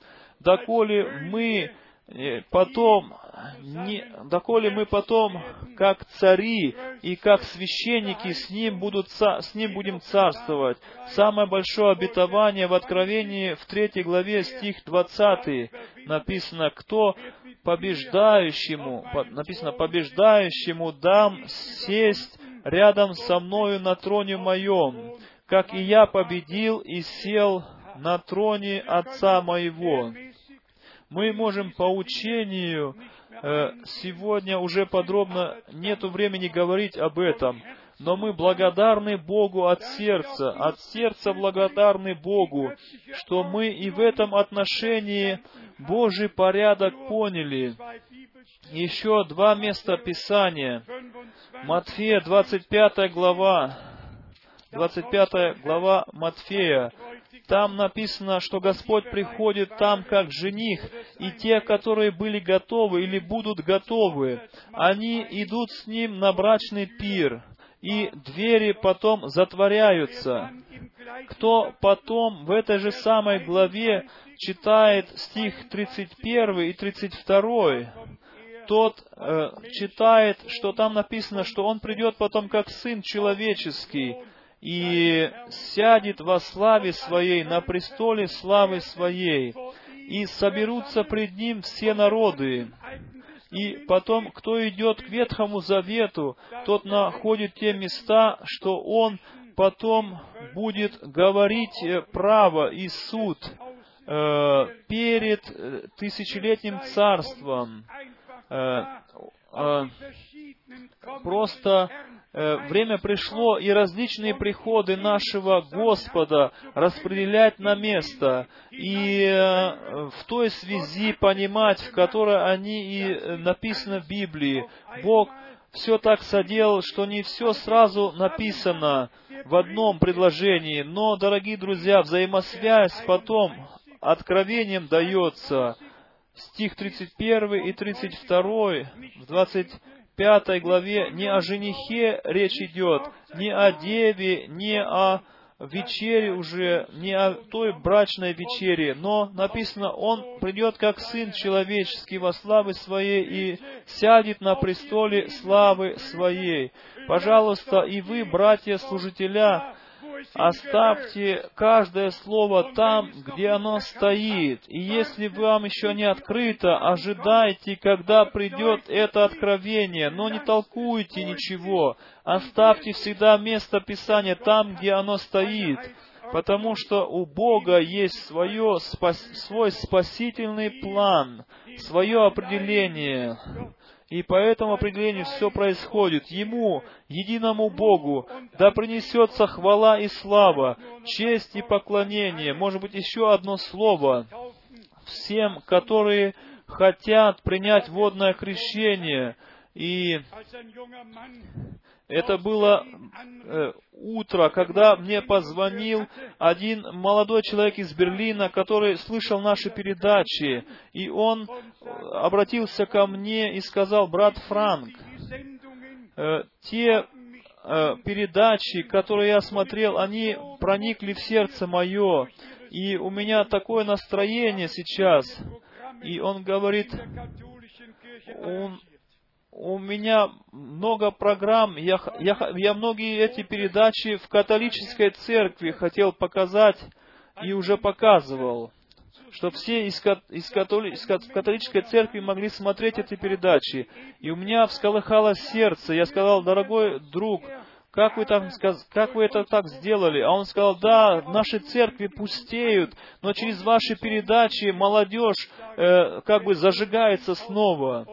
доколе мы э, потом, не, доколе мы потом, как цари и как священники, с ним, будут, с ним будем царствовать. Самое большое обетование в Откровении в третьей главе, стих 20, написано, кто побеждающему, написано, побеждающему дам сесть рядом со мною на троне моем, как и я победил и сел на троне Отца моего мы можем по учению Э, сегодня уже подробно нету времени говорить об этом, но мы благодарны Богу от сердца, от сердца благодарны Богу, что мы и в этом отношении Божий порядок поняли. Еще два места Писания. Матфея, 25 глава. 25 глава Матфея. Там написано, что Господь приходит там как жених, и те, которые были готовы или будут готовы, они идут с Ним на брачный пир, и двери потом затворяются. Кто потом в этой же самой главе читает стих 31 и 32, тот э, читает, что там написано, что он придет потом как Сын Человеческий, и сядет во славе Своей, на престоле славы Своей, и соберутся пред Ним все народы. И потом, кто идет к Ветхому Завету, тот находит те места, что он потом будет говорить э, право и суд э, перед э, тысячелетним царством. Э, э, просто время пришло, и различные приходы нашего Господа распределять на место, и э, в той связи понимать, в которой они и э, написаны в Библии. Бог все так соделал, что не все сразу написано в одном предложении, но, дорогие друзья, взаимосвязь потом откровением дается. Стих 31 и 32 в 20 пятой главе не о женихе речь идет, не о деве, не о вечере уже, не о той брачной вечере, но написано, Он придет как Сын Человеческий во славы Своей и сядет на престоле славы Своей. Пожалуйста, и вы, братья-служителя, Оставьте каждое слово там, где оно стоит. И если вам еще не открыто, ожидайте, когда придет это откровение, но не толкуйте ничего. Оставьте всегда место Писания там, где оно стоит потому что у Бога есть свое, спас, свой спасительный план, свое определение. И по этому определению все происходит. Ему, единому Богу, да принесется хвала и слава, честь и поклонение. Может быть, еще одно слово. Всем, которые хотят принять водное крещение. И это было э, утро, когда мне позвонил один молодой человек из Берлина, который слышал наши передачи, и он обратился ко мне и сказал, брат Франк, э, те э, передачи, которые я смотрел, они проникли в сердце мое, и у меня такое настроение сейчас. И он говорит, он, у меня много программ, я, я, я многие эти передачи в католической церкви хотел показать и уже показывал, чтобы все из, из, католи, из католической церкви могли смотреть эти передачи. И у меня всколыхалось сердце. Я сказал, дорогой друг, как вы, там, как вы это так сделали? А он сказал, да, наши церкви пустеют, но через ваши передачи молодежь э, как бы зажигается снова.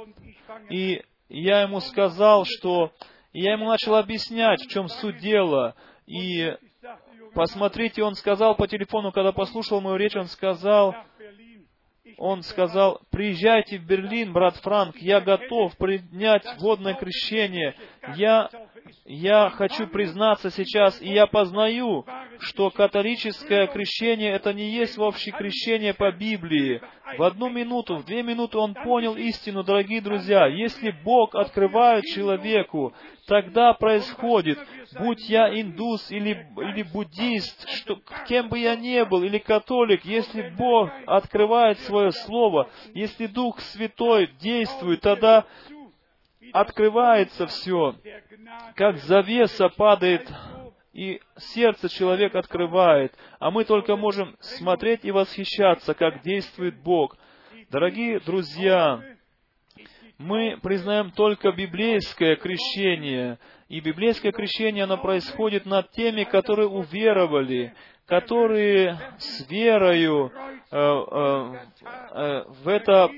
И я ему сказал, что... Я ему начал объяснять, в чем суть дела. И посмотрите, он сказал по телефону, когда послушал мою речь, он сказал, он сказал, приезжайте в Берлин, брат Франк, я готов принять водное крещение. Я я хочу признаться сейчас, и я познаю, что католическое крещение это не есть вообще крещение по Библии. В одну минуту, в две минуты он понял истину, дорогие друзья. Если Бог открывает человеку, тогда происходит, будь я индус или, или буддист, что, кем бы я ни был, или католик, если Бог открывает свое Слово, если Дух Святой действует, тогда открывается все, как завеса падает, и сердце человек открывает, а мы только можем смотреть и восхищаться, как действует Бог. Дорогие друзья, мы признаем только библейское крещение, и библейское крещение, оно происходит над теми, которые уверовали, которые с верою э, э, э, в это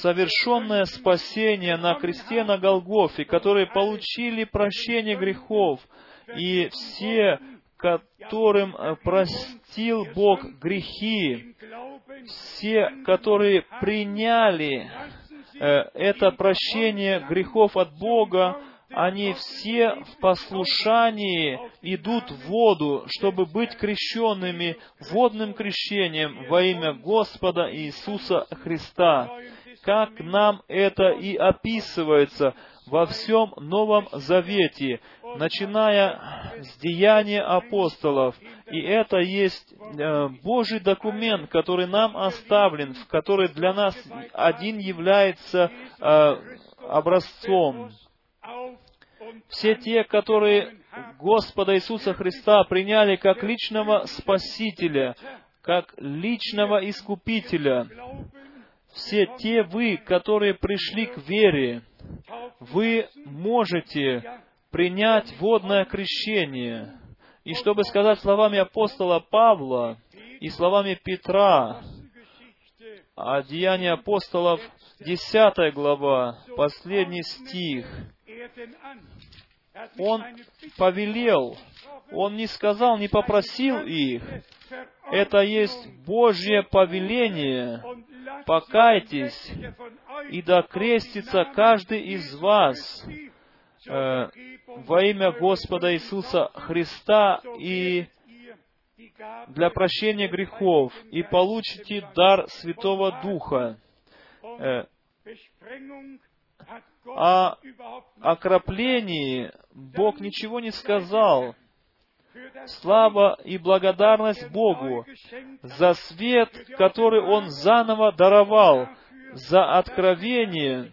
совершенное спасение на кресте на Голгофе, которые получили прощение грехов, и все, которым простил Бог грехи, все, которые приняли это прощение грехов от Бога, они все в послушании идут в воду, чтобы быть крещенными водным крещением во имя Господа Иисуса Христа. Как нам это и описывается во всем Новом Завете, начиная с деяния апостолов. И это есть э, Божий документ, который нам оставлен, который для нас один является э, образцом все те, которые Господа Иисуса Христа приняли как личного Спасителя, как личного Искупителя, все те вы, которые пришли к вере, вы можете принять водное крещение. И чтобы сказать словами апостола Павла и словами Петра, о Деянии апостолов, 10 глава, последний стих, он повелел, он не сказал, не попросил их. Это есть Божье повеление. Покайтесь, и да крестится каждый из вас э, во имя Господа Иисуса Христа и для прощения грехов, и получите дар Святого Духа. Э, о окроплении Бог ничего не сказал. Слава и благодарность Богу за свет, который Он заново даровал, за откровение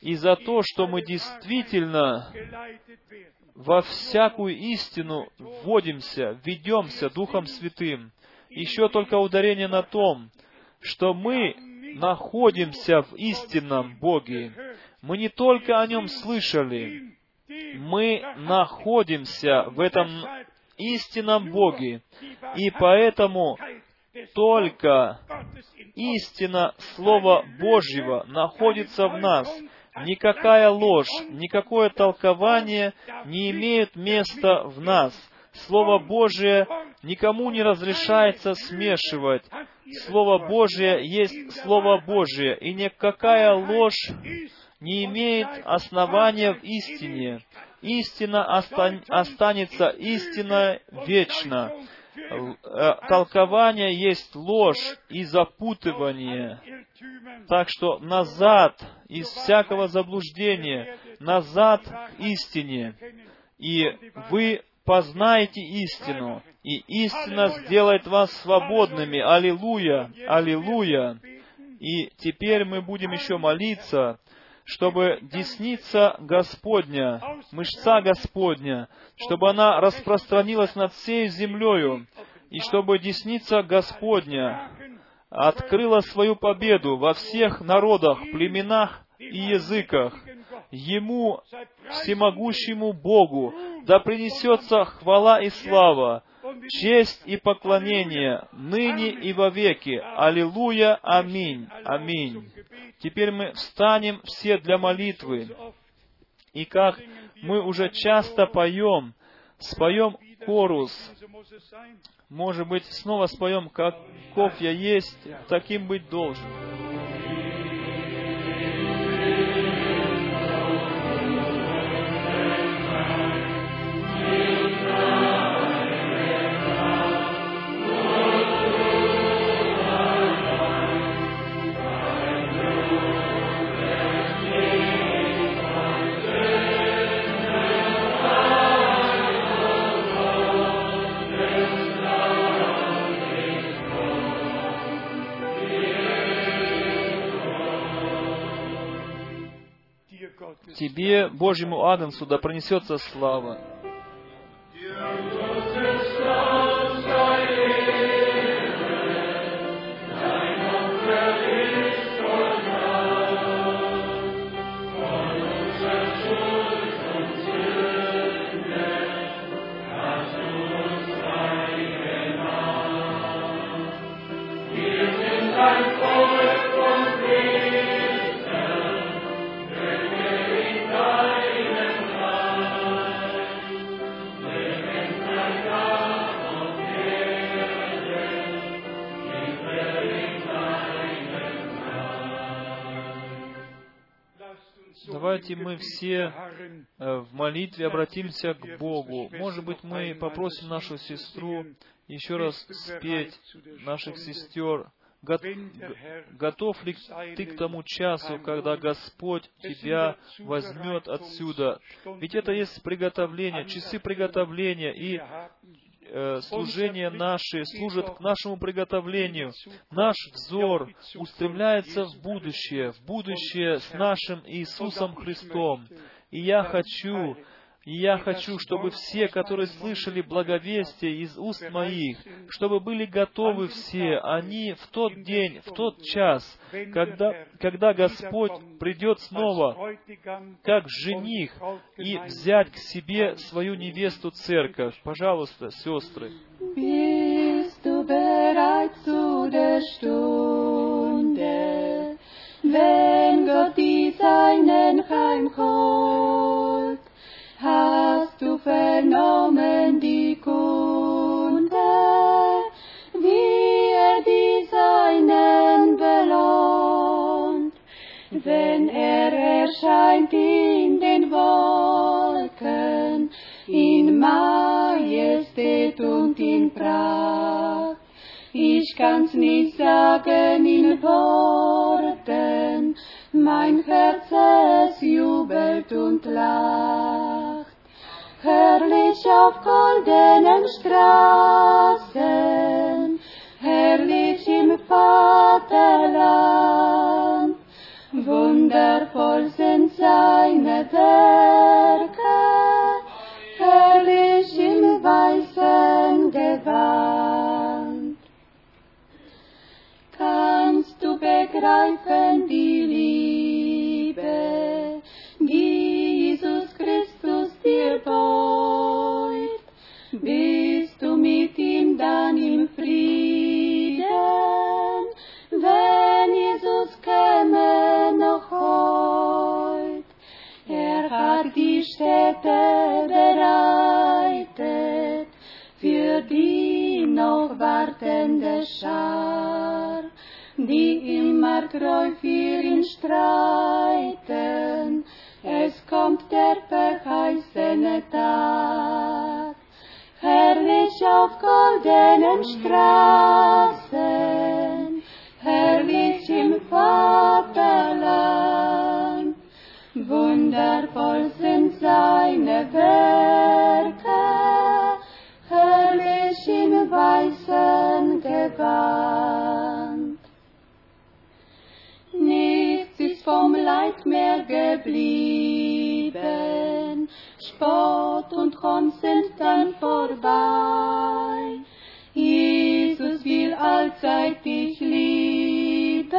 и за то, что мы действительно во всякую истину вводимся, ведемся Духом Святым. Еще только ударение на том, что мы находимся в истинном Боге. Мы не только о Нем слышали, мы находимся в этом истинном Боге. И поэтому только истина Слова Божьего находится в нас. Никакая ложь, никакое толкование не имеет места в нас. Слово Божие никому не разрешается смешивать. Слово Божие есть Слово Божие, и никакая ложь не имеет основания в истине. Истина останется истинной вечно. Э, толкование есть ложь и запутывание. Так что назад из всякого заблуждения, назад к истине. И вы познаете истину, и истина сделает вас свободными. Аллилуйя! Аллилуйя! И теперь мы будем еще молиться, чтобы десница Господня, мышца Господня, чтобы она распространилась над всей землею, и чтобы десница Господня открыла свою победу во всех народах, племенах и языках. Ему, всемогущему Богу, да принесется хвала и слава, честь и поклонение ныне и во веки. Аллилуйя, аминь, аминь. Теперь мы встанем все для молитвы. И как мы уже часто поем, споем корус, может быть, снова споем, каков я есть, таким быть должен. Тебе, Божьему Агнцу, да пронесется слава. Давайте мы все э, в молитве обратимся к Богу. Может быть, мы попросим нашу сестру еще раз спеть наших сестер. Готов ли ты к тому часу, когда Господь тебя возьмет отсюда? Ведь это есть приготовление, часы приготовления, и э, служение наше служит к нашему приготовлению. Наш взор устремляется в будущее, в будущее с нашим Иисусом Христом. И я хочу, и я хочу, чтобы все, которые слышали благовестие из уст моих, чтобы были готовы все, они в тот день, в тот час, когда, когда Господь придет снова, как жених, и взять к себе свою невесту церковь. Пожалуйста, сестры. wenn Gott die Seinen heimholt. Hast du vernommen die Kunde, wie er die Seinen belohnt, wenn er erscheint in den Wolken, in Majestät und in Pracht. Ich kann's nicht sagen in Worten, mein Herz es jubelt und lacht. Herrlich auf goldenen Straßen, herrlich im Vaterland, wundervoll sind seine Werke, herrlich im weißen Gewand. Kannst du begreifen die Städte bereitet für die noch wartende Schar, die immer treu für ihn streiten. Es kommt der verheißene Tag. Herrlich auf goldenen Straßen, Spott und Hohn sind dann vorbei. Jesus will allzeit dich lieben,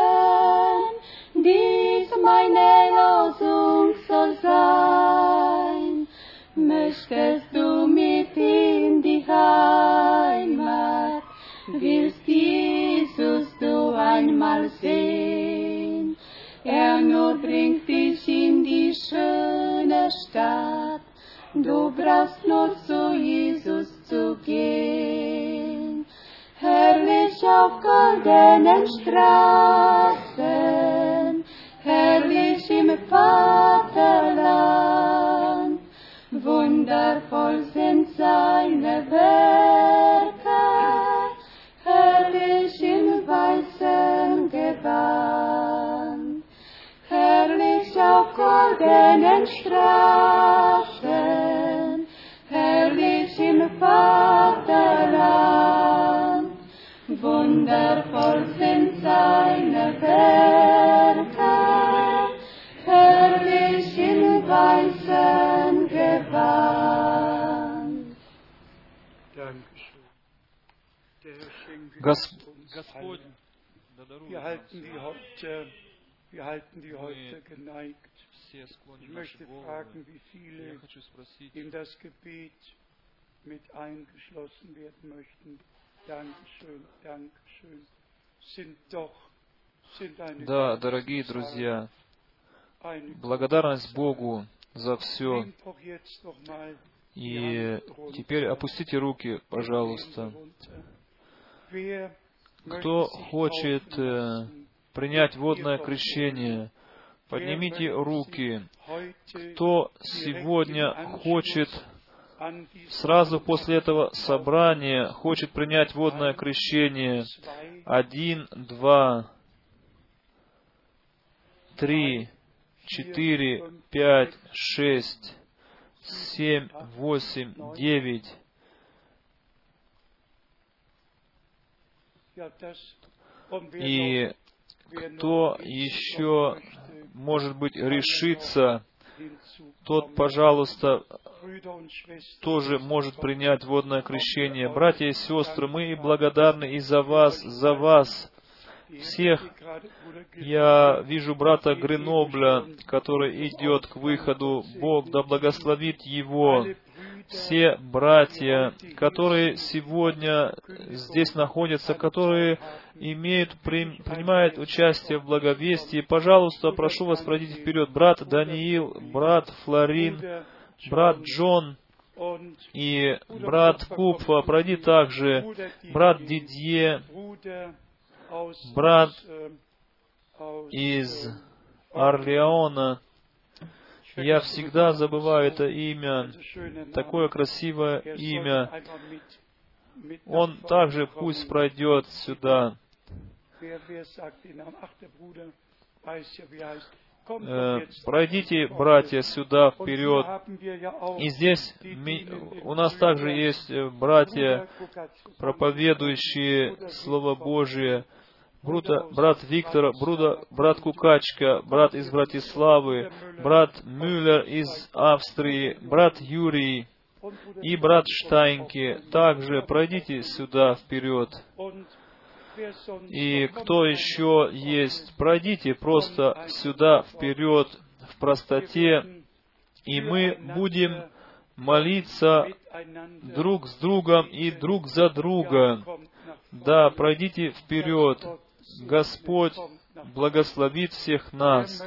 dies meine Losung soll sein. Möchtest du mit in die Heimat, willst Jesus du einmal sehen. Er nur bringt dich in die schöne Stadt, du brauchst nur zu Jesus zu gehen. Herrlich auf goldenen Straßen, herrlich im Vaterland, wundervoll sind seine Werke, herrlich im weißen Gewand, herrlich auf goldenen Straßen, Vaterland. Wundervoll sind seine Werke, herrlich in weißen Gewand. Dankeschön. Wir halten die Häupter, wir halten die Häupter geneigt. Ich möchte fragen, wie viele in das Gebet mit eingeschlossen werden möchten. Dankeschön, Dankeschön. Sind doch, sind eine да, дорогие друзья, благодарность Богу за все. И теперь опустите руки, пожалуйста. Кто хочет э, принять водное крещение, поднимите руки. кто сегодня хочет сразу после этого собрания, хочет принять водное крещение. Один, два, три, четыре, пять, шесть, семь, восемь, девять. И кто еще, может быть, решится, тот, пожалуйста, тоже может принять водное крещение. Братья и сестры, мы благодарны и за вас, за вас, всех. Я вижу брата Гренобля, который идет к выходу. Бог да благословит его. Все братья, которые сегодня здесь находятся, которые имеют, принимают участие в благовестии, пожалуйста, прошу вас, пройдите вперед. Брат Даниил, брат Флорин, брат Джон, и брат Купфа, пройди также, брат Дидье, брат из Орлеона. Я всегда забываю это имя, такое красивое имя. Он также пусть пройдет сюда. Э, пройдите, братья, сюда вперед. И здесь у нас также есть э, братья, проповедующие Слово Божие. Брута, брат Виктор, Бруда, брат Кукачка, брат из Братиславы, брат Мюллер из Австрии, брат Юрий и брат Штайнки. Также пройдите сюда вперед. И кто еще есть, пройдите просто сюда вперед в простоте, и мы будем молиться друг с другом и друг за друга. Да, пройдите вперед. Господь благословит всех нас.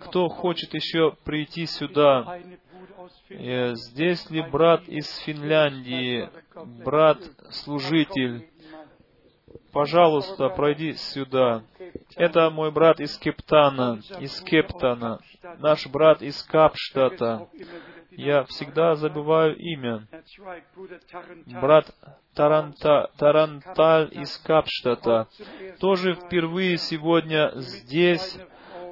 Кто хочет еще прийти сюда? Э, здесь ли брат из Финляндии, брат-служитель? Пожалуйста, пройди сюда. Это мой брат из Кептана, из Кептана, наш брат из Капштата. Я всегда забываю имя. Брат Таранта, Таранталь из Капштата. Тоже впервые сегодня здесь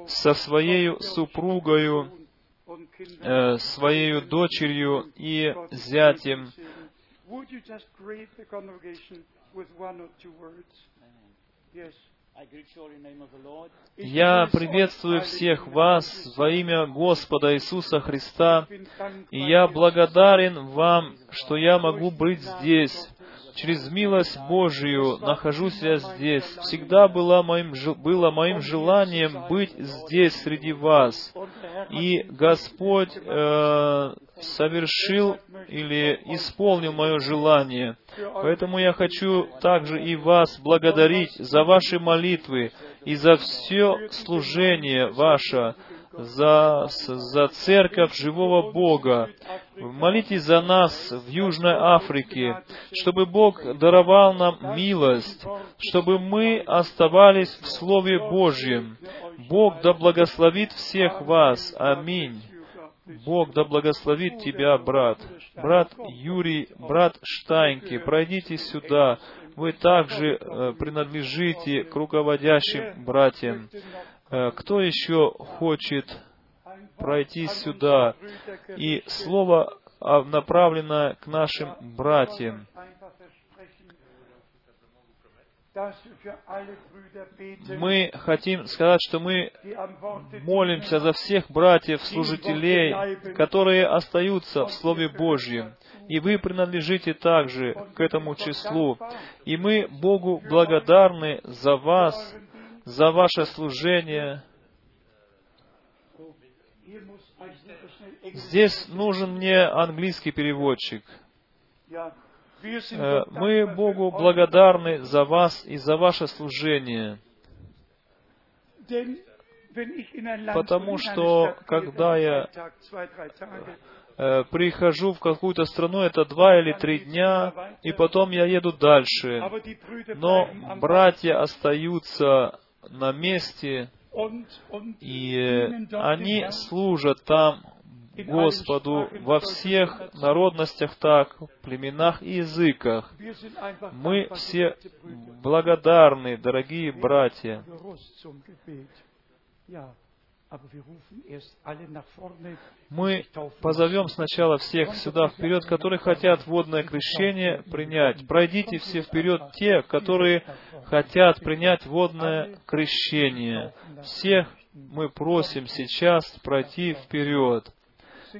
со своей супругою, э, своей дочерью и зятем я приветствую всех вас во имя Господа Иисуса Христа, и я благодарен вам, что я могу быть здесь. Через милость Божию нахожусь я здесь. Всегда было моим, было моим желанием быть здесь среди вас. И Господь э, совершил или исполнил мое желание. Поэтому я хочу также и вас благодарить за ваши молитвы и за все служение ваше, за, за церковь живого Бога. Молитесь за нас в Южной Африке, чтобы Бог даровал нам милость, чтобы мы оставались в Слове Божьем. Бог да благословит всех вас. Аминь. Бог да благословит тебя, брат. Брат Юрий, брат Штайнки, пройдите сюда. Вы также э, принадлежите к руководящим братьям. Э, кто еще хочет пройти сюда? И слово а, направлено к нашим братьям. Мы хотим сказать, что мы молимся за всех братьев-служителей, которые остаются в Слове Божьем. И вы принадлежите также к этому числу. И мы Богу благодарны за вас, за ваше служение. Здесь нужен мне английский переводчик. Э, мы Богу благодарны за вас и за ваше служение. Потому что, когда я э, прихожу в какую-то страну, это два или три дня, и потом я еду дальше. Но братья остаются на месте, И они служат там Господу во всех народностях так, племенах и языках. Мы все благодарны, дорогие братья. Мы позовем сначала всех сюда вперед, которые хотят водное крещение принять. Пройдите все вперед те, которые хотят принять водное крещение. Всех мы просим сейчас пройти вперед.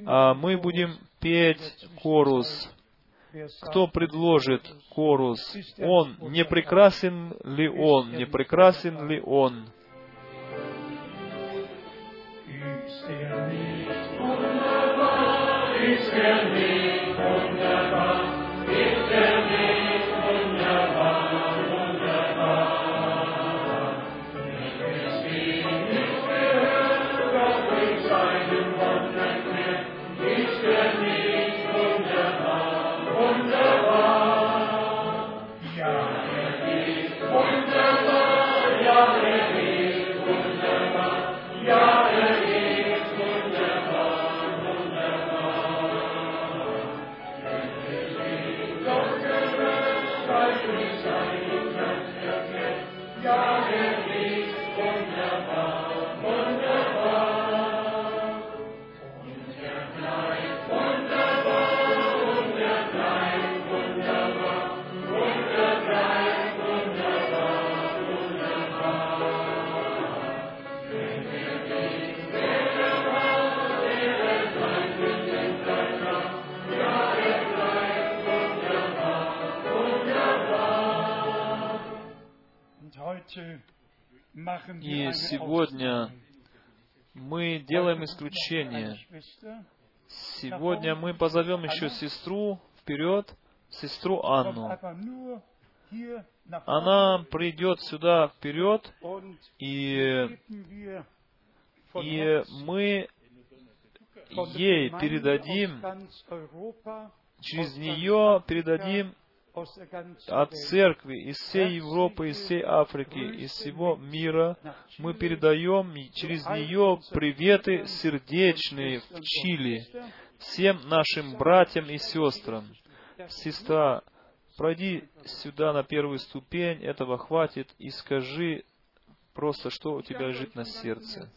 А мы будем петь корус. Кто предложит корус? Он, не прекрасен ли он? Не прекрасен ли он? Christi, Christi, Christi, делаем исключение. Сегодня мы позовем еще сестру вперед, сестру Анну. Она придет сюда вперед, и, и мы ей передадим, через нее передадим от церкви из всей Европы, из всей Африки, из всего мира. Мы передаем через нее приветы сердечные в Чили всем нашим братьям и сестрам. Сестра, пройди сюда на первую ступень, этого хватит, и скажи просто, что у тебя лежит на сердце.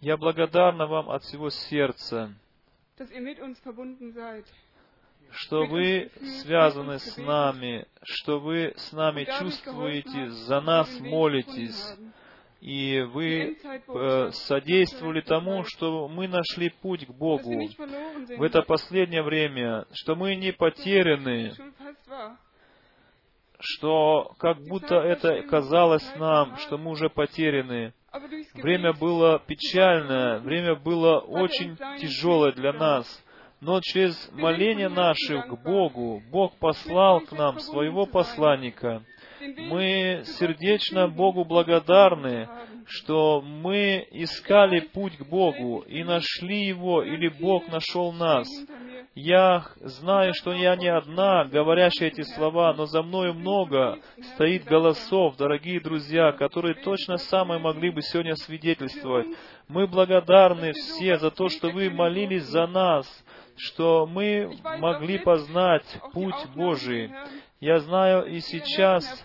Я благодарна вам от всего сердца, что вы связаны с нами, что вы с нами чувствуете, за нас молитесь, и вы э, содействовали тому, что мы нашли путь к Богу в это последнее время, что мы не потеряны, что как будто это казалось нам, что мы уже потеряны. Durchs Время было печальное, время было очень тяжелое для нас. Но через моление наше к Богу, Бог послал к нам своего посланника. Мы сердечно Богу благодарны, что мы искали путь к Богу и нашли его, или Бог нашел нас. Я знаю, что я не одна, говорящая эти слова, но за мною много стоит голосов, дорогие друзья, которые точно самое могли бы сегодня свидетельствовать. Мы благодарны все за то, что вы молились за нас, что мы могли познать путь Божий. Я знаю и сейчас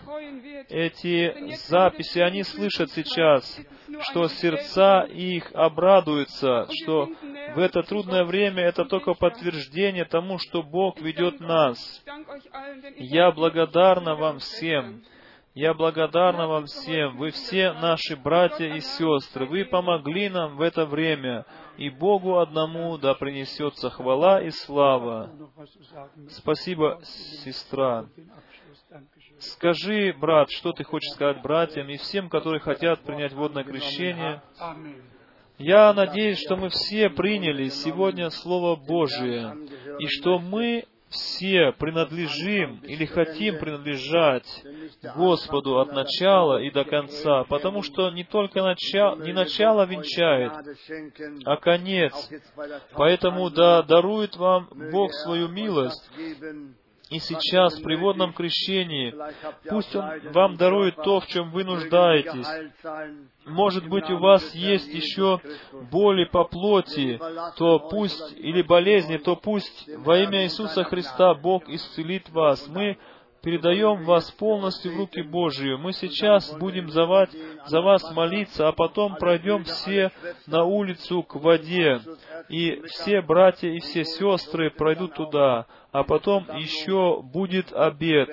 эти записи, они слышат сейчас, что сердца их обрадуются, что в это трудное время это только подтверждение тому, что Бог ведет нас. Я благодарна вам всем. Я благодарна вам всем. Вы все наши братья и сестры. Вы помогли нам в это время. И Богу одному да принесется хвала и слава. Спасибо, сестра. Скажи, брат, что ты хочешь сказать братьям и всем, которые хотят принять водное крещение. Я надеюсь, что мы все приняли сегодня Слово Божие, и что мы все принадлежим или хотим принадлежать Господу от начала и до конца, потому что не только начало, не начало венчает, а конец. Поэтому да дарует вам Бог свою милость и сейчас при водном крещении. Пусть Он вам дарует то, в чем вы нуждаетесь. Может быть, у вас есть еще боли по плоти, то пусть, или болезни, то пусть во имя Иисуса Христа Бог исцелит вас. Мы передаем вас полностью в руки Божьи. Мы сейчас будем за вас, за вас молиться, а потом пройдем все на улицу к воде. И все братья и все сестры пройдут туда. А потом еще будет обед.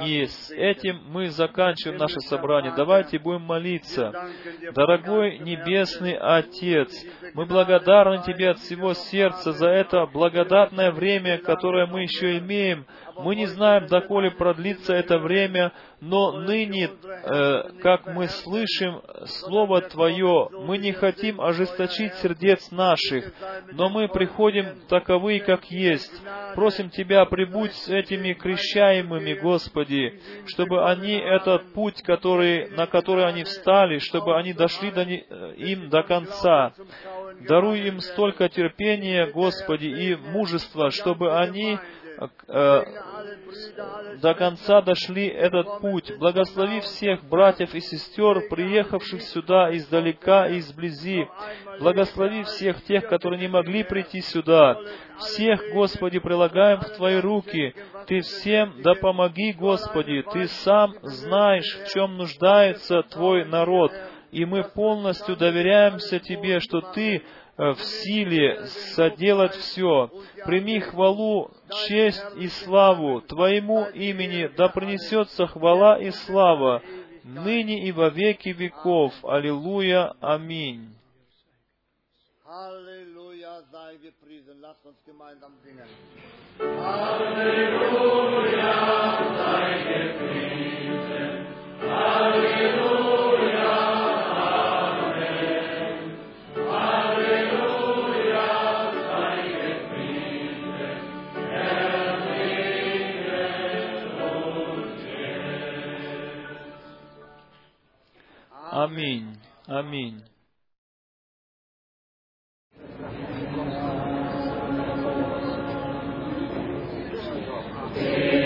И с этим мы заканчиваем наше собрание. Давайте будем молиться. Дорогой Небесный Отец, мы благодарны Тебе от всего сердца за это благодатное время, которое мы еще имеем. Мы не знаем, доколе продлится это время, но ныне, э, как мы слышим Слово Твое, мы не хотим ожесточить сердец наших, но мы приходим таковые, как есть. Просим Тебя, прибудь с этими крещаемыми, Господи, чтобы они этот путь, который, на который они встали, чтобы они дошли до, э, им до конца. Даруй им столько терпения, Господи, и мужества, чтобы они э, до конца дошли этот путь. Благослови всех братьев и сестер, приехавших сюда издалека и изблизи. Благослови всех тех, которые не могли прийти сюда. Всех, Господи, прилагаем в Твои руки. Ты всем да помоги, Господи. Ты сам знаешь, в чем нуждается Твой народ. И мы полностью доверяемся Тебе, что Ты в силе соделать все. Прими хвалу, честь и славу Твоему имени, да принесется хвала и слава ныне и во веки веков. Аллилуйя. Аминь. Halleluja, sei gepriesen. Lasst uns gemeinsam singen. Аминь. Аминь. Gottes Segen, Amém. Amém. Amém.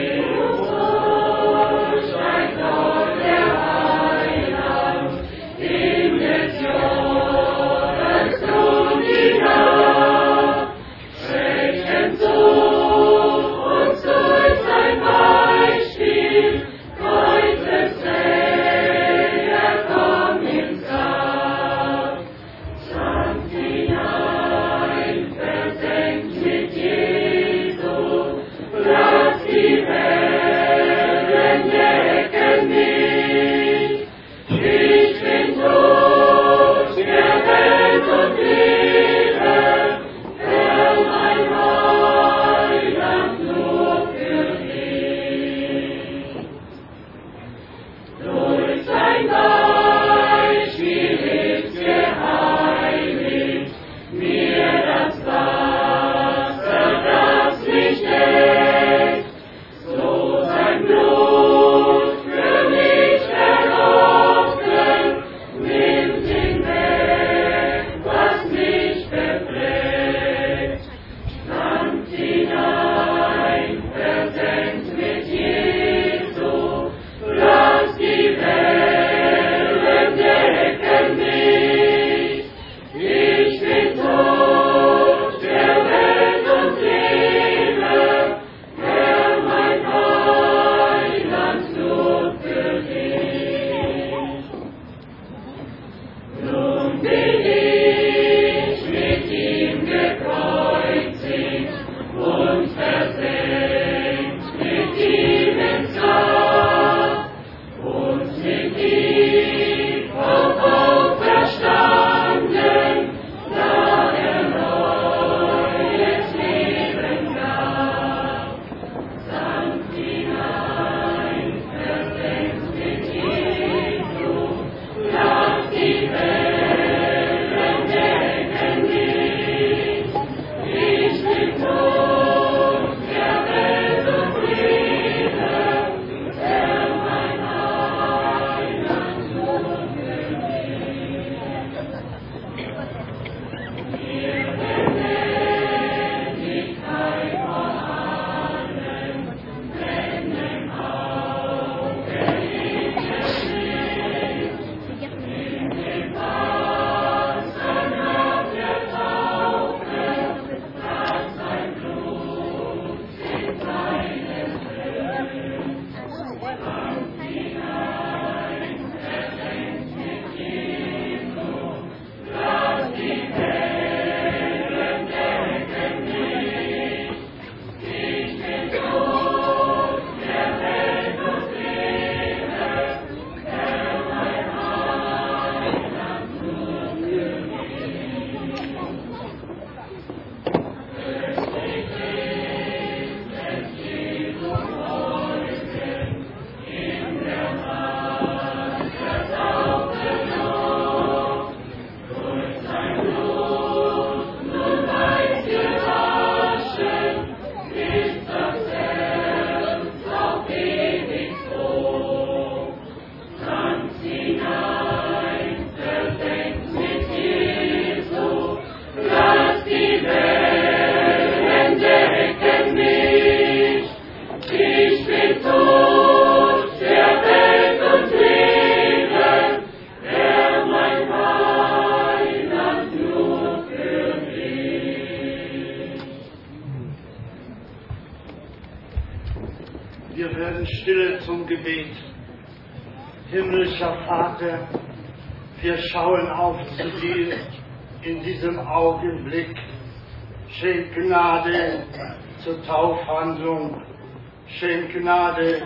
Gnade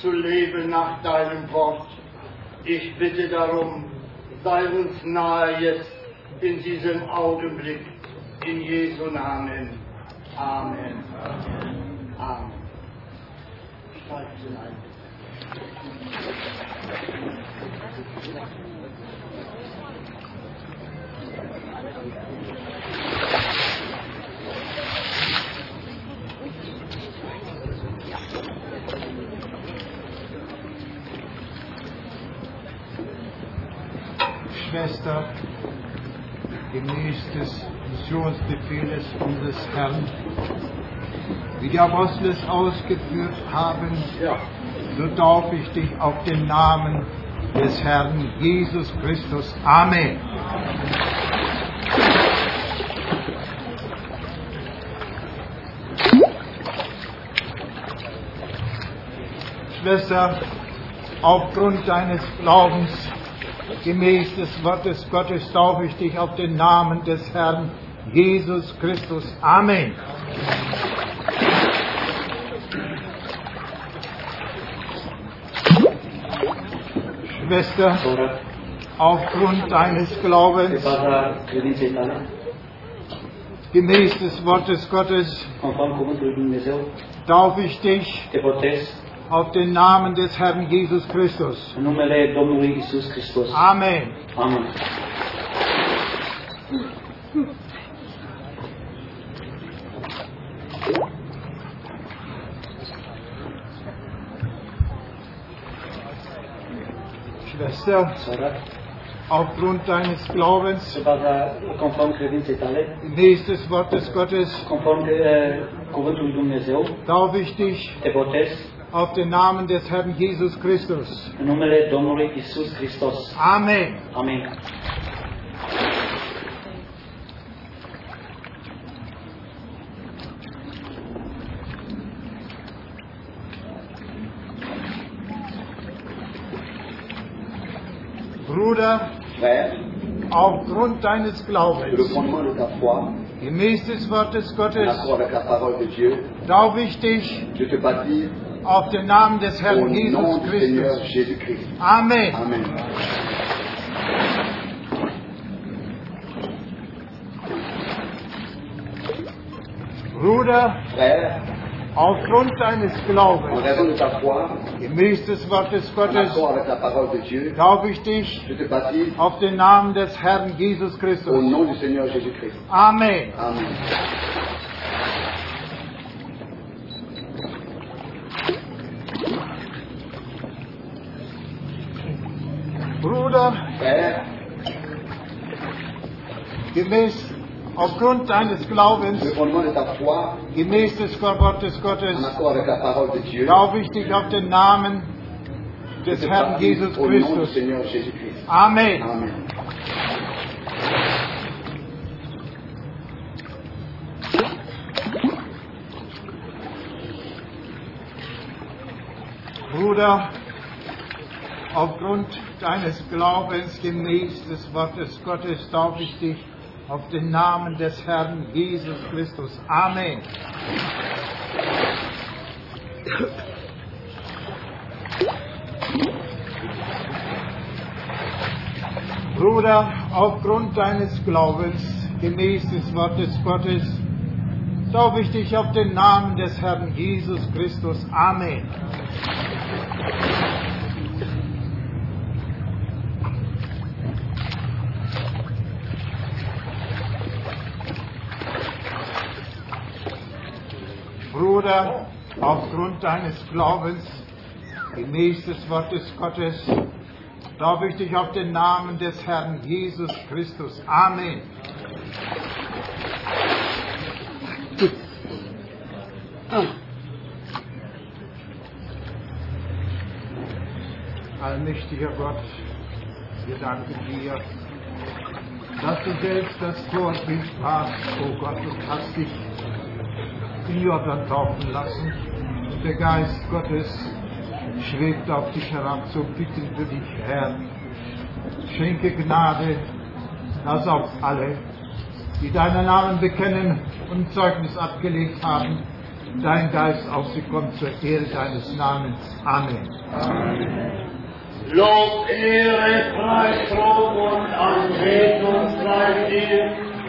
zu leben nach deinem Wort. Ich bitte darum, sei uns nahe jetzt in diesem Augenblick. In Jesu Namen. Amen. Amen. Steigt hinein. Schwester, gemäß des Missionsbefehles unseres Herrn, wie die Apostel es ausgeführt haben, so taufe ich dich auf den Namen des Herrn Jesus Christus. Amen. Schwester, aufgrund deines Glaubens, gemäß des Wortes Gottes, taufe ich dich auf den Namen des Herrn Jesus Christus. Amen. Schwester, aufgrund deines Glaubens, gemäß des Wortes Gottes, taufe ich dich auf den Namen des Herrn Jesus Christus. în numele Domnului Isus Hristos. Amen. Amen. Schwester, aufgrund deines Glaubens, conform credinței tale, gemäß des Gottes, conform eh, Dumnezeu, taufe ich dich te botez auf den Namen des Herrn Jesus Christus. în numele Domnului Isus Hristos. Amen. Amen. Bruder, Frère, aufgrund deines le Glaubens, fondement de ta foi, gemäß des Wortes en Gottes, accord avec la parole de Dieu, taufe ich dich je te baptise auf den Namen des Herrn Jesus Christus. Amen. Amen. Bruder, aufgrund deines Glaubens, gemäß des Wortes Gottes, glaube ich dich auf den Namen des Herrn Jesus Christus. Amen. Amen. gemäß, aufgrund deines Glaubens, gemäß des Wortes Gottes, glaube ich dich auf den Namen des Herrn Jesus Christus. Amen. Amen. Bruder, aufgrund deines Glaubens gemäß des Wortes Gottes darf ich dich auf den Namen des Herrn Jesus Christus. Amen. Bruder, aufgrund deines Glaubens gemäß des Wortes Gottes taufe ich dich auf den Namen des Herrn Jesus Christus. Amen. Bruder, aufgrund deines Glaubens, gemäß des Wortes Gottes, taufe ich dich auf den Namen des Herrn Jesus Christus. Amen. Allmächtiger Gott, wir danken dir, dass du selbst das Vorbild warst, oh Gott, und hast dich in Jordan taufen lassen. der Geist Gottes schwebt auf dich herab. So bitten wir dich, Herr, schenke Gnade, dass auf alle, die deinen Namen bekennen und Zeugnis abgelegt haben, dein Geist auf sie kommt zur Ehre deines Namens. Amen. Lob, Ehre, Preis, Ruhm und Anbetung sei dir